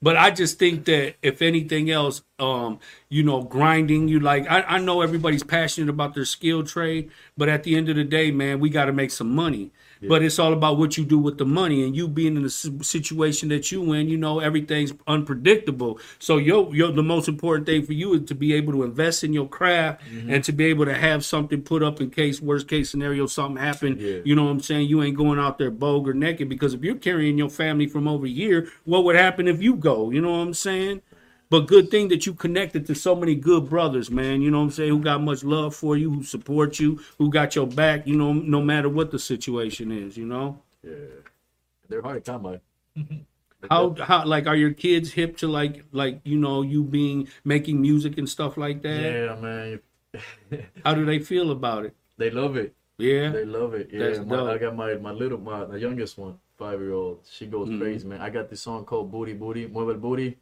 But I just think that if anything else, um, you know, grinding, you like, I, I know everybody's passionate about their skill trade, but at the end of the day, man, we got to make some money. But it's all about what you do with the money, and you being in the situation that you in, you know, everything's unpredictable. So, yo, yo, the most important thing for you is to be able to invest in your craft mm-hmm. and to be able to have something put up in case worst case scenario something happened. Yeah. You know what I'm saying? You ain't going out there bogue or naked because if you're carrying your family from over here, what would happen if you go? You know what I'm saying? But good thing that you connected to so many good brothers, man. You know what I'm saying? Who got much love for you, who support you, who got your back, you know, no matter what the situation is, you know? Yeah, they're hard to come by. How how like are your kids hip to like like, you know, you being making music and stuff like that? Yeah, man, How do they feel about it? they love it. Yeah. They love it. Yeah, my. I got my my little my the youngest one, five year old. She goes Mhm. crazy, man. I got this song called Booty Booty, Mueve el Booty.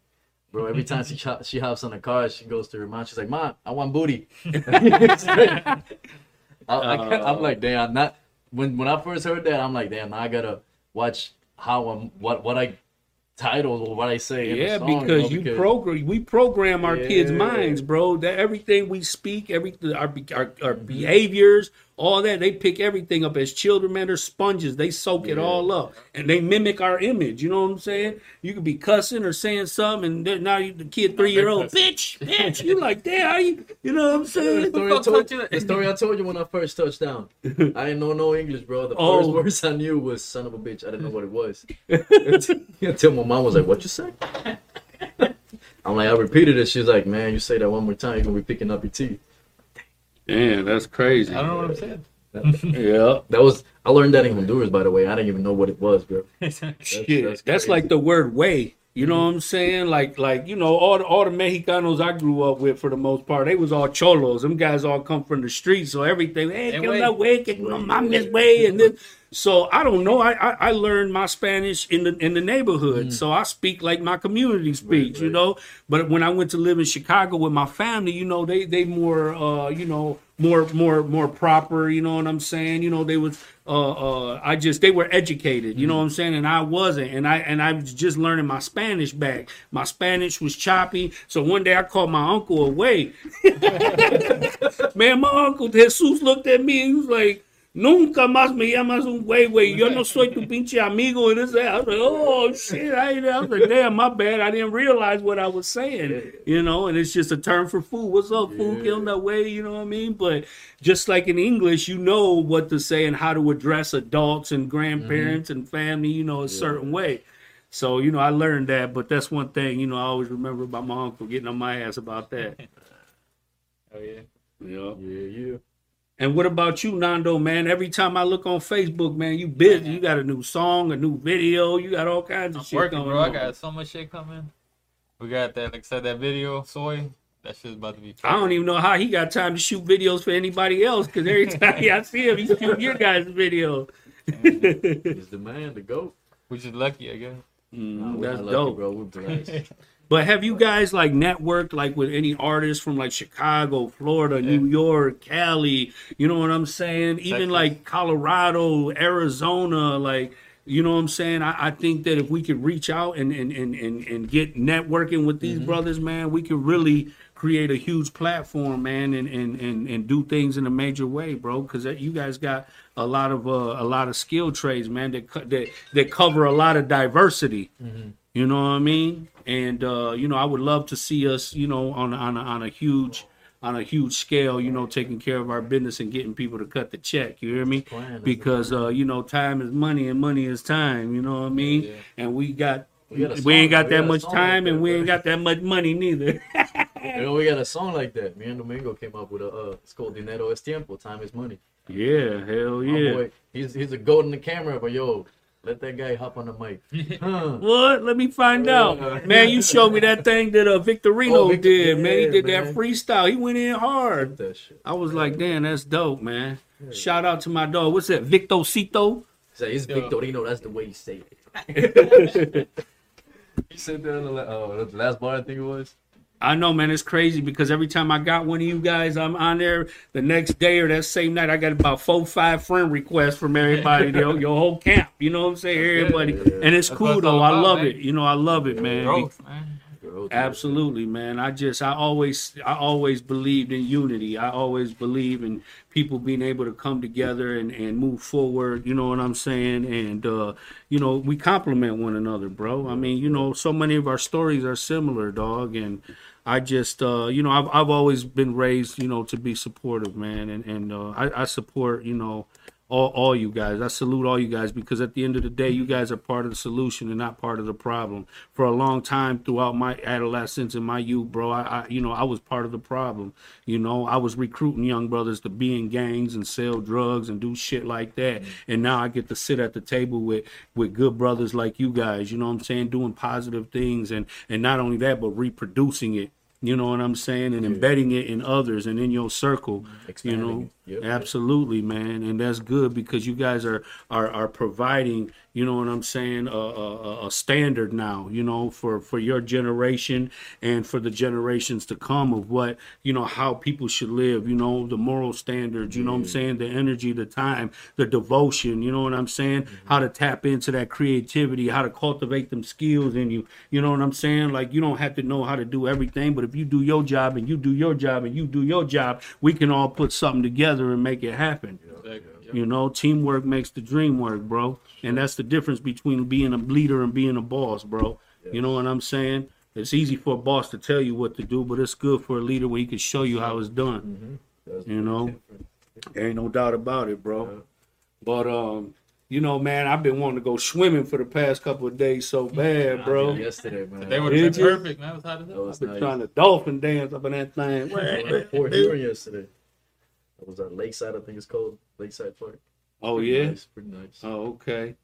Bro, every time she she hops on the car, she goes to her mom. She's like, "Mom, I want booty." I, am like, uh. damn. Not when when I first heard that, I'm like, damn. Now I gotta watch how I'm what what I title or what I say. in Yeah, song, because you program, we program our kids' minds, bro. That everything we speak, everything our our, our behaviors, all that they pick everything up as children. Man, they're sponges. They soak it all up, and they mimic our image. You know what I'm saying? You could be cussing or saying something, and now you the kid three year old bitch, bitch. You like that? how you, you know what I'm saying? The story, I told, you the story I told you when I first touched down. I didn't know no English, bro. The Oh. first words I knew was "son of a bitch." I didn't know what it was until my mom was like, "What you say?" I'm like, I repeated it. She's like, "Man, you say that one more time, you're gonna be picking up your teeth." Damn, that's crazy. I don't know what I'm saying. Yeah. That was I learned that in Honduras, by the way. I didn't even know what it was, bro. Shit, that's that's, like the word way. You know what I'm saying? Like, like you know, all the all the Mexicanos I grew up with, for the most part, they was all cholos. Them guys all come from the streets, so everything. Hey, Hey, que way. onda, way, que way, and this. So I don't know. I, I I learned my Spanish in the in the neighborhood, so I speak like my community speaks. You know, but when I went to live in Chicago with my family, you know, they they more uh you know more more more proper. You know what I'm saying? You know, they was uh uh I just they were educated. You know what I'm saying? And I wasn't, and I and I was just learning my Spanish back. My Spanish was choppy. So one day I called my uncle away. Man, my uncle Jesus looked at me. And he was like. Nunca más me llamas un güey, güey. Yo no soy tu pinche amigo. And this. I was like, oh, shit. I, I was like, damn, my bad. I didn't realize what I was saying, you know, and it's just a term for food. What's up, food? Kill that way, you know what I mean? But just like in English, you know what to say and how to address adults and grandparents mm-hmm. and family, you know, a certain way. So, you know, I learned that, but that's one thing, you know, I always remember about my uncle getting on my ass about that. Oh yeah. Yeah. Yeah, yeah. And what about you, Nando, man? Every time I look on Facebook, man, you busy. You got a new song, a new video. You got all kinds of I'm shit working, going bro. I got so much shit coming. We got that, like I said, that video, soy. That shit's about to be. I don't even know how he got time to shoot videos for anybody else because every time I see him, he's shooting your guys' videos. It's the man, the goat. Which is lucky, I guess. Mm, we're that's lucky, dope. bro. We're blessed. But have you guys like networked like with any artists from like Chicago, Florida, New York, Cali? You know what I'm saying? Even Texas. like Colorado, Arizona, like you know what I'm saying? I, I think that if we could reach out and and, and, and, and get networking with these brothers, man, we could really create a huge platform, man, and and, and, and do things in a major way, bro. Because you guys got a lot of uh, a lot of skill trades, man, that that that cover a lot of diversity. You know what I mean? And uh, you know, I would love to see us, you know, on a- on a, on a huge on a huge scale, you know, taking care of our business and getting people to cut the check. You hear me? Because uh, you know, time is money and money is time. You know what I mean? And we got We we, ain't got we that much time like and that, we bro. ain't got that much money neither. You know, we got a song like that. Me and Domingo came up with a. Uh, it's called "Dinero es tiempo." Time is money. yeah, hell yeah. boy, he's he's a goat in the camera, but yo, let that guy hop on the mic. Huh. What? Let me find out. Man, you showed me that thing that uh, Victorino Oh, Victor- did, man. He did man. that freestyle. He went in hard. that shit. I was like, damn, that's dope, man. Shout out to my dog. What's that? Victocito? He's like, it's Victorino. That's the way you say it. he said that on the, la- uh, the last bar, I think it was. I know, man. It's crazy because every time I got one of you guys, I'm on there the next day or that same night. I got about four, five friend requests from everybody, your, your whole camp. You know what I'm saying? Everybody, and it's That's cool though. all I love man. it. You know, I love it, man. Growth, man. Absolutely, man. I just I always I always believed in unity. I always believe in people being able to come together and, and move forward, you know what I'm saying? And uh, you know, we complement one another, bro. I mean, you know, so many of our stories are similar, dog, and I just uh, you know, I've I've always been raised, you know, to be supportive, man, and and uh, I, I support, you know, all, all you guys. I salute all you guys because at the end of the day, you guys are part of the solution and not part of the problem. For a long time throughout my adolescence and my youth, bro, I, I you know I was part of the problem. You know, I was recruiting young brothers to be in gangs and sell drugs and do shit like that. Mm-hmm. And now I get to sit at the table with with good brothers like you guys. You know what I'm saying? Doing positive things and and not only that, but reproducing it. You know what I'm saying, and embedding it in others and in your circle. You know. Yep. absolutely, man, and that's good because you guys are are are providing you know what I'm saying, a, a, a- a standard now, you know, for, for your generation and for the generations to come of what, you know, how people should live, you know, the moral standards, you know what I'm mm-hmm. saying, the energy, the time, the devotion, you know what I'm saying, mm-hmm. how to tap into that creativity, how to cultivate them skills in you, you know what I'm saying? Like, you don't have to know how to do everything, but if you do your job and you do your job and you do your job, we can all put something together and make it happen. Exactly. Yep. You know, teamwork makes the dream work, bro. And that's the difference between being a leader and being a boss, bro. You know what I'm saying? It's easy for a boss to tell you what to do, but it's good for a leader when he can show you how it's done. That's You know, ain't no doubt about it, bro. But um, you know, man, I've been wanting to go swimming for the past couple of days so bad, bro. Yesterday, man. They would have been perfect, man. It was hot as That hell. was I've been nice. trying to dolphin dance up in that thing. Port Huron yesterday. That was that Lakeside, I think it's called Lakeside Park. Oh Pretty yeah. nice, pretty nice. Oh, okay.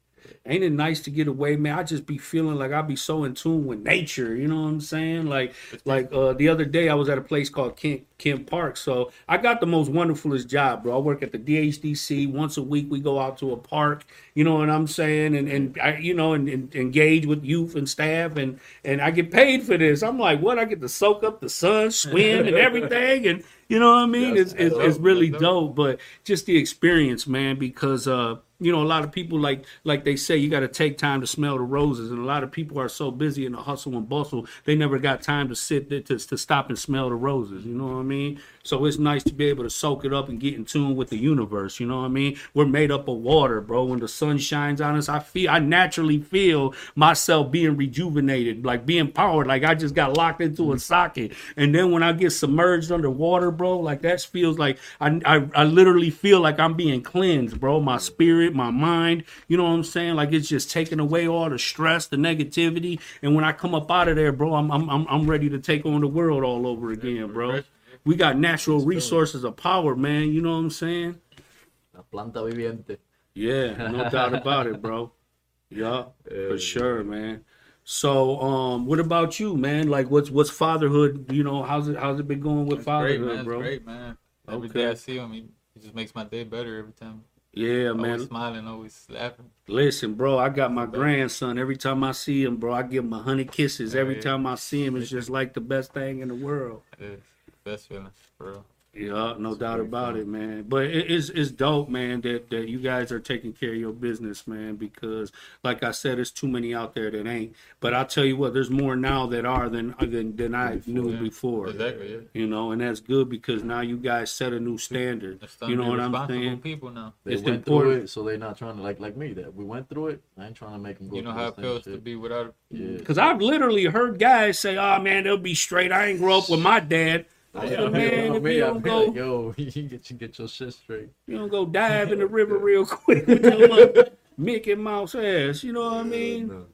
Ain't it nice to get away, man? I just be feeling like I be so in tune with nature. You know what I'm saying? Like, like uh, the other day I was at a place called Kent Kent Park. So I got the most wonderfulest job, bro. I work at the DHDC. Once a week we go out to a park. You know what I'm saying? And and I, you know, and, and engage with youth and staff, and and I get paid for this. I'm like, what? I get to soak up the sun, swim, and everything, and you know what I mean? It's it's, it's really dope, but just the experience, man. Because uh, you know, a lot of people like like they say you got to take time to smell the roses, and a lot of people are so busy in the hustle and bustle, they never got time to sit there to, to stop and smell the roses. You know what I mean? So it's nice to be able to soak it up and get in tune with the universe. You know what I mean? We're made up of water, bro. When the sun shines on us, I feel I naturally feel myself being rejuvenated, like being powered, like I just got locked into a mm. socket. And then when I get submerged underwater, bro, like that feels like I, I I literally feel like I'm being cleansed, bro. My spirit, my mind, you know what I'm saying? Like it's just taking away all the stress, the negativity. And when I come up out of there, bro, I'm I'm I'm, I'm ready to take on the world all over again, bro. We got natural resources of power, man. You know what I'm saying? La planta viviente. Yeah, no doubt about it, bro. Yeah, for sure, man. So, um, what about you, man? Like, what's what's fatherhood? You know, how's it how's it been going with It's great, fatherhood, man. It's bro? great, man. Every Okay. day I see him, he, he just makes my day better every time. Yeah, Always man. Always smiling, always laughing. Listen, bro, I got my grandson. Every time I see him, bro, I give him a hundred kisses. Every Yeah. time I see him, it's just like the best thing in the world. It's the best feeling, for real. Yeah, no doubt about it, man. But it, it's it's dope, man, that that you guys are taking care of your business, man. Because, like I said, there's too many out there that ain't. But I'll tell you what, there's more now that are than than than I knew Yeah. before. Exactly, yeah. You know, and that's good because now you guys set a new standard. You know what I'm saying? people now. They It's went important. through it, so they're not trying to like like me. That we went through it. I ain't trying to make them go. You know through how it feels to be without Yeah. Because I've literally heard guys say, "Oh man, they'll be straight. I ain't grow up with my dad." I Yeah, said, man, if me, you don't be go, like, yo, you get you get your shit straight. you don't go dive in the river real quick with your little Mickey Mouse ass. You know what I mean? No.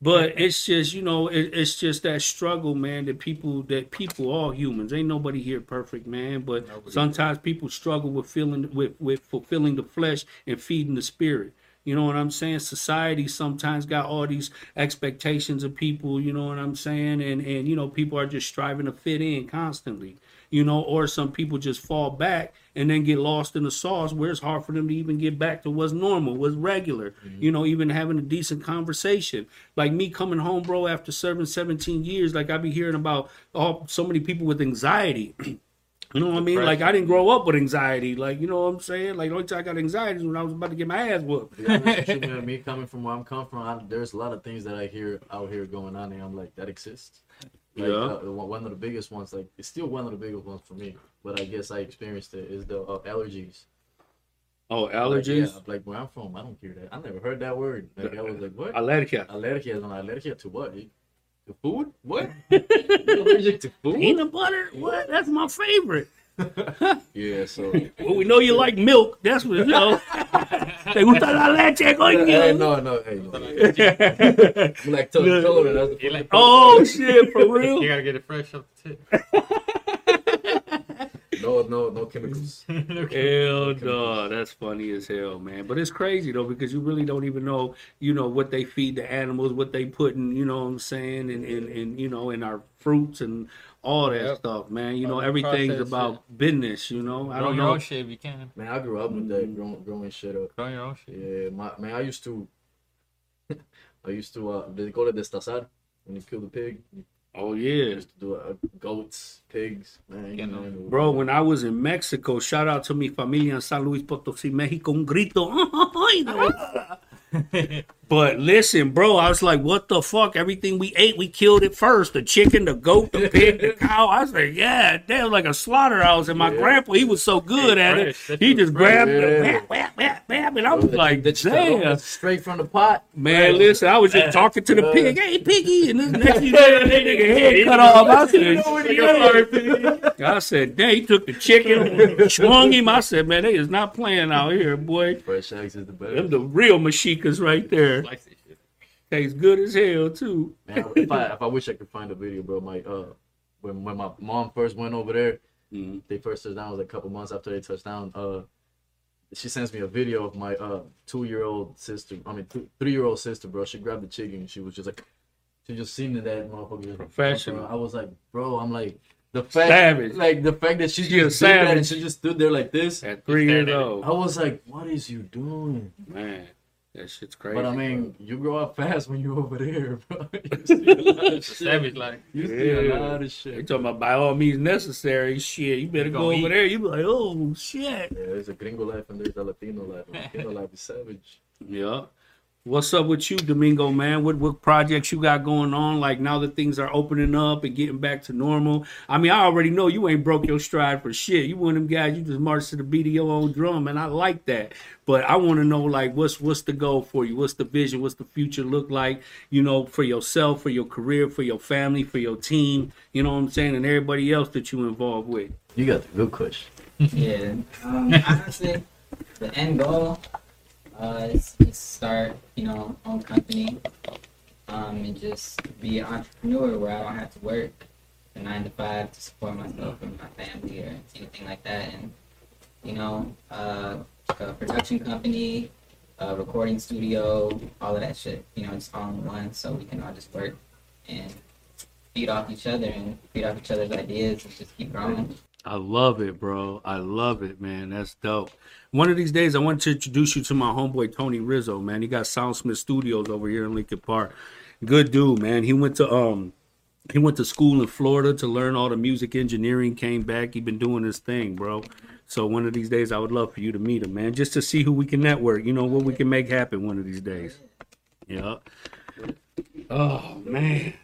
But it's just, you know, it, it's just that struggle, man. That people, that people, all humans, ain't nobody here perfect, man. But Nobody. sometimes people struggle with feeling, with with fulfilling the flesh and feeding the spirit. You know what I'm saying? Society sometimes got all these expectations of people. You know what I'm saying? And and you know, people are just striving to fit in constantly. You know, or some people just fall back and then get lost in the sauce where it's hard for them to even get back to what's normal, what's regular. Mm-hmm. You know, even having a decent conversation. Like me coming home, bro, after serving 17 years, like I be hearing about all so many people with anxiety. You know what I mean? Like I didn't grow up with anxiety. Like you know what I'm saying? Like the only time I got anxiety is when I was about to get my ass whooped. To be honest you, man, me coming from where I'm come from, I, there's a lot of things that I hear out here going on, and I'm like, that exists. Like, Yeah. uh, one of the biggest ones, like it's still one of the biggest ones for me, but I guess I experienced it is the uh, allergies. Oh, Like, allergies, yeah, like where I'm from, I don't hear that. I never heard that word. Like I was like, what? allergia, Allergias, I'm allergic to what? To food? What? you allergic to food? peanut butter. What? That's my favorite. Yeah, so Well, we know you like milk. That's what you know. Te gusta la leche, hey, coño. Eh, eh, no, no, hey, no. I'm like totally Look, colored. That's the he like- Oh shit, for real? You gotta get it fresh off the tip. No, no, no chemicals. Hell no, that's funny as hell, man. But it's crazy though because you really don't even know, you know, what they feed the animals, what they put in, you know what I'm saying, and and, and you know, in our fruits and all that Yep. stuff, man. You know, All the everything's processed about business, you know. I Grow don't your know. own shit if you can. Man, I grew up with that growing, growing shit up. Grow your own shit. Yeah, my man, I used to. I used to uh they call it destazar when you kill the pig. Oh yeah. used to do uh, goats, pigs, man. You know. Bro, when I was in Mexico, shout out to mi familia in San Luis Potosí, Mexico, un grito. but listen, bro, I was like, what the fuck? Everything we ate, we killed it first. The chicken, the goat, the pig, the cow. I was like, yeah, damn, like a slaughterhouse. And my grandpa, he was so good at it. That He just grabbed fresh. the Yeah. bam, bam, bam, bam, and I was like, That's damn. straight from the pot. Man, listen, I was just talking to the pig. Hey, piggy, and this next thing you know, that nigga head cut off. I said, I said, damn, he took the chicken, swung him. I said, man, they is not playing out here, boy. Fresh eggs is the best. Them the real machikas right there. That shit. Tastes good as hell too. Man, if I if I wish I could find a video, bro, my uh when when my mom first went over there, Mhm. they first touched down was a couple months after they touched down. Uh, she sends me a video of my uh two year old sister. I mean, two, three year old sister, bro. She grabbed the chicken. and She was just like, she just seen that motherfucker. Professional. I was like, bro, I'm like. The fact, Savage. like the fact that she She just that and savage. she just stood there like this, At three years old. I was like, "What is you doing?" man, that shit's crazy. But I mean, you grow up fast when you're over there, bro. You see a lot of It's shit. savage like. You see a lot of shit. they shit. talking about by all means necessary. Shit, you better go gonna over there. You be like, oh shit. Yeah, there's a gringo life and there's a Latino life. And Latino life is savage. Yeah. What's up with you, Domingo, man? What what projects you got going on? Like now that things are opening up and getting back to normal. I mean, I already know you ain't broke your stride for shit. You one of them guys, you just march to the beat of your own drum, and I like that. But I want to know, like, what's what's the goal for you? What's the vision? What's the future look like? You know, for yourself, for your career, for your family, for your team. You know what I'm saying, and everybody else that you involved with. You got the good question. Yeah. Um, honestly, the end goal uh, start, you know, own company, um, and just be an entrepreneur where I don't have to work a nine to five to support myself and my family or anything like that, and you know, uh, a production company, a recording studio, all of that shit. You know, just all in one, so we can all just work and feed off each other and feed off each other's ideas and just keep growing. I love it, bro. I love it, man. That's dope. One of these days, I want to introduce you to my homeboy Tony Rizzo, man. He got Soundsmith Studios over here in Lincoln Park. Good dude, man. He went to um, he went to school in Florida to learn all the music engineering. Came back. He been doing his thing, bro. So one of these days, I would love for you to meet him, man, just to see who we can network. You know what we can make happen one of these days. Yeah. Oh man.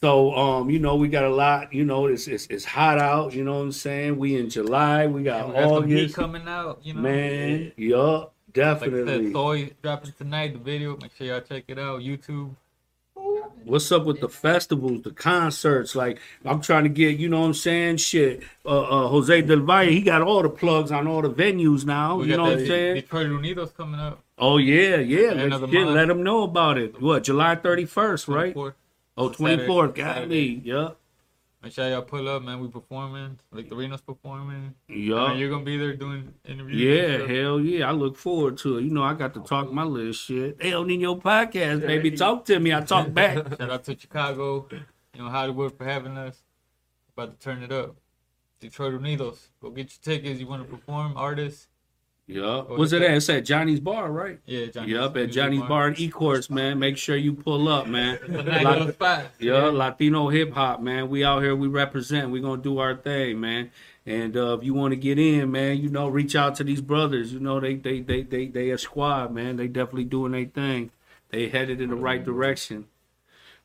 So um, you know, we got a lot, you know, it's it's, it's hot out, you know what I'm saying? We in July, we got We got some heat August. coming out, you know. Man, yup, Like I said, definitely. Soy dropping tonight, the video. Make sure y'all check it out. YouTube. What's up with the festivals, the concerts? Like I'm trying to get, you know what I'm saying? Shit. Uh, uh Jose Del Valle, he got all the plugs on all the venues now. We you know what I'm saying? Detroit Unidos coming up. Oh yeah, yeah. Let's get, let them know about it. What, July 31st, right? 24th. Oh, Saturday. 24th. Saturday. Golly. Yup. Make sure y'all pull up, man. We performing. Like the Reno's performing. Yup. And you're gonna be there doing interviews. Yeah, hell yeah. I look forward to it. You know, I got to talk my little shit. Hey, on your podcast, baby. Talk to me. I talk back. Shout out to Chicago, you know Hollywood for having us. About to turn it up. Detroit Unidos. Go get your tickets. You want to perform, artists? Yup. What's it at? It's at Johnny's Bar, right? Yeah, Johnny's Yup, at Johnny's Bar and E-Course, man. Make sure you pull up, man. It's a nice Like- little spot. Yeah, Latino hip hop, man. We out here, we represent. We gonna do our thing, man. And uh, if you want to get in, man, you know, reach out to these brothers. You know, they they they they they a squad, man. They definitely doing their thing. They headed in the right direction.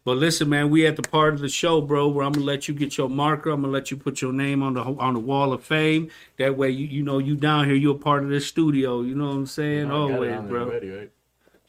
But listen, man, we at the part of the show, bro, where I'm gonna let you get your marker. I'm gonna let you put your name on the on the wall of fame. That way, you you know you down here, you're a part of this studio. You know what I'm saying? I got it Always, bro. already, right?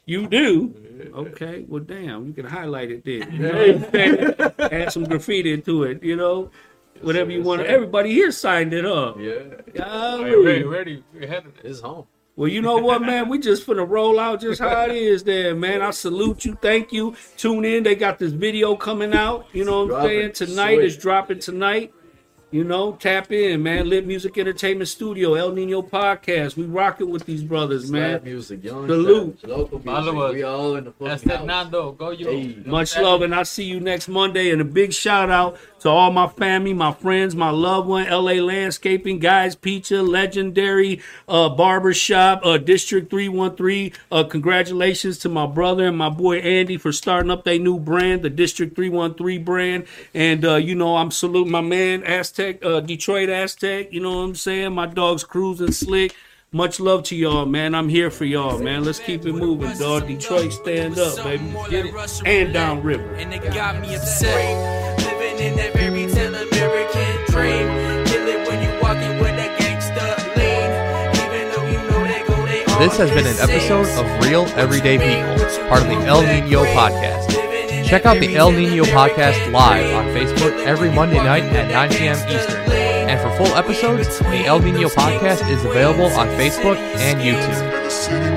You do? Okay, well, damn, you can highlight it then. You know? Add some graffiti to it, you know? Whatever you yes, want. sir. Everybody here signed it up. Yeah, Golly. Are you ready? Ready? We're ahead of this. it's home. Well, you know what, man? We just finna roll out just how it is there, man. I salute you. Thank you. Tune in. They got this video coming out. You know what I'm saying? Tonight Sweet. is dropping tonight. You know, tap in, man. Lit Music Entertainment Studio, El Nino Podcast. We rock it with these brothers, man. Slap music, young Salute. Stuff, local Follow music. us. We all in the That's fucking that house. Nando. Go you. Hey. Much love, and I'll see you next Monday. And a big shout out to all my family, my friends, my loved one, LA Landscaping, Guys Pizza, Legendary uh, Barbershop, uh, District 313. Uh, congratulations to my brother and my boy Andy for starting up their new brand, the District 313 brand. And, uh, you know, I'm saluting my man, Aztec, uh, Detroit Aztec. You know what I'm saying? My dog's cruising slick. Much love to y'all, man. I'm here for y'all, man. Let's keep it moving, dog. Detroit, stand up, baby. Get it. And downriver. And it got me upset. Living that fairy tale American dream. Kill it when you walking with that gangsta lean. Even though you know they go, they This has been an episode of Real Everyday People, part of the El Nino Podcast. Check out the El Nino Podcast live on Facebook every Monday night at 9 p.m. Eastern. And for full episodes, the El Nino Podcast is available on Facebook and YouTube.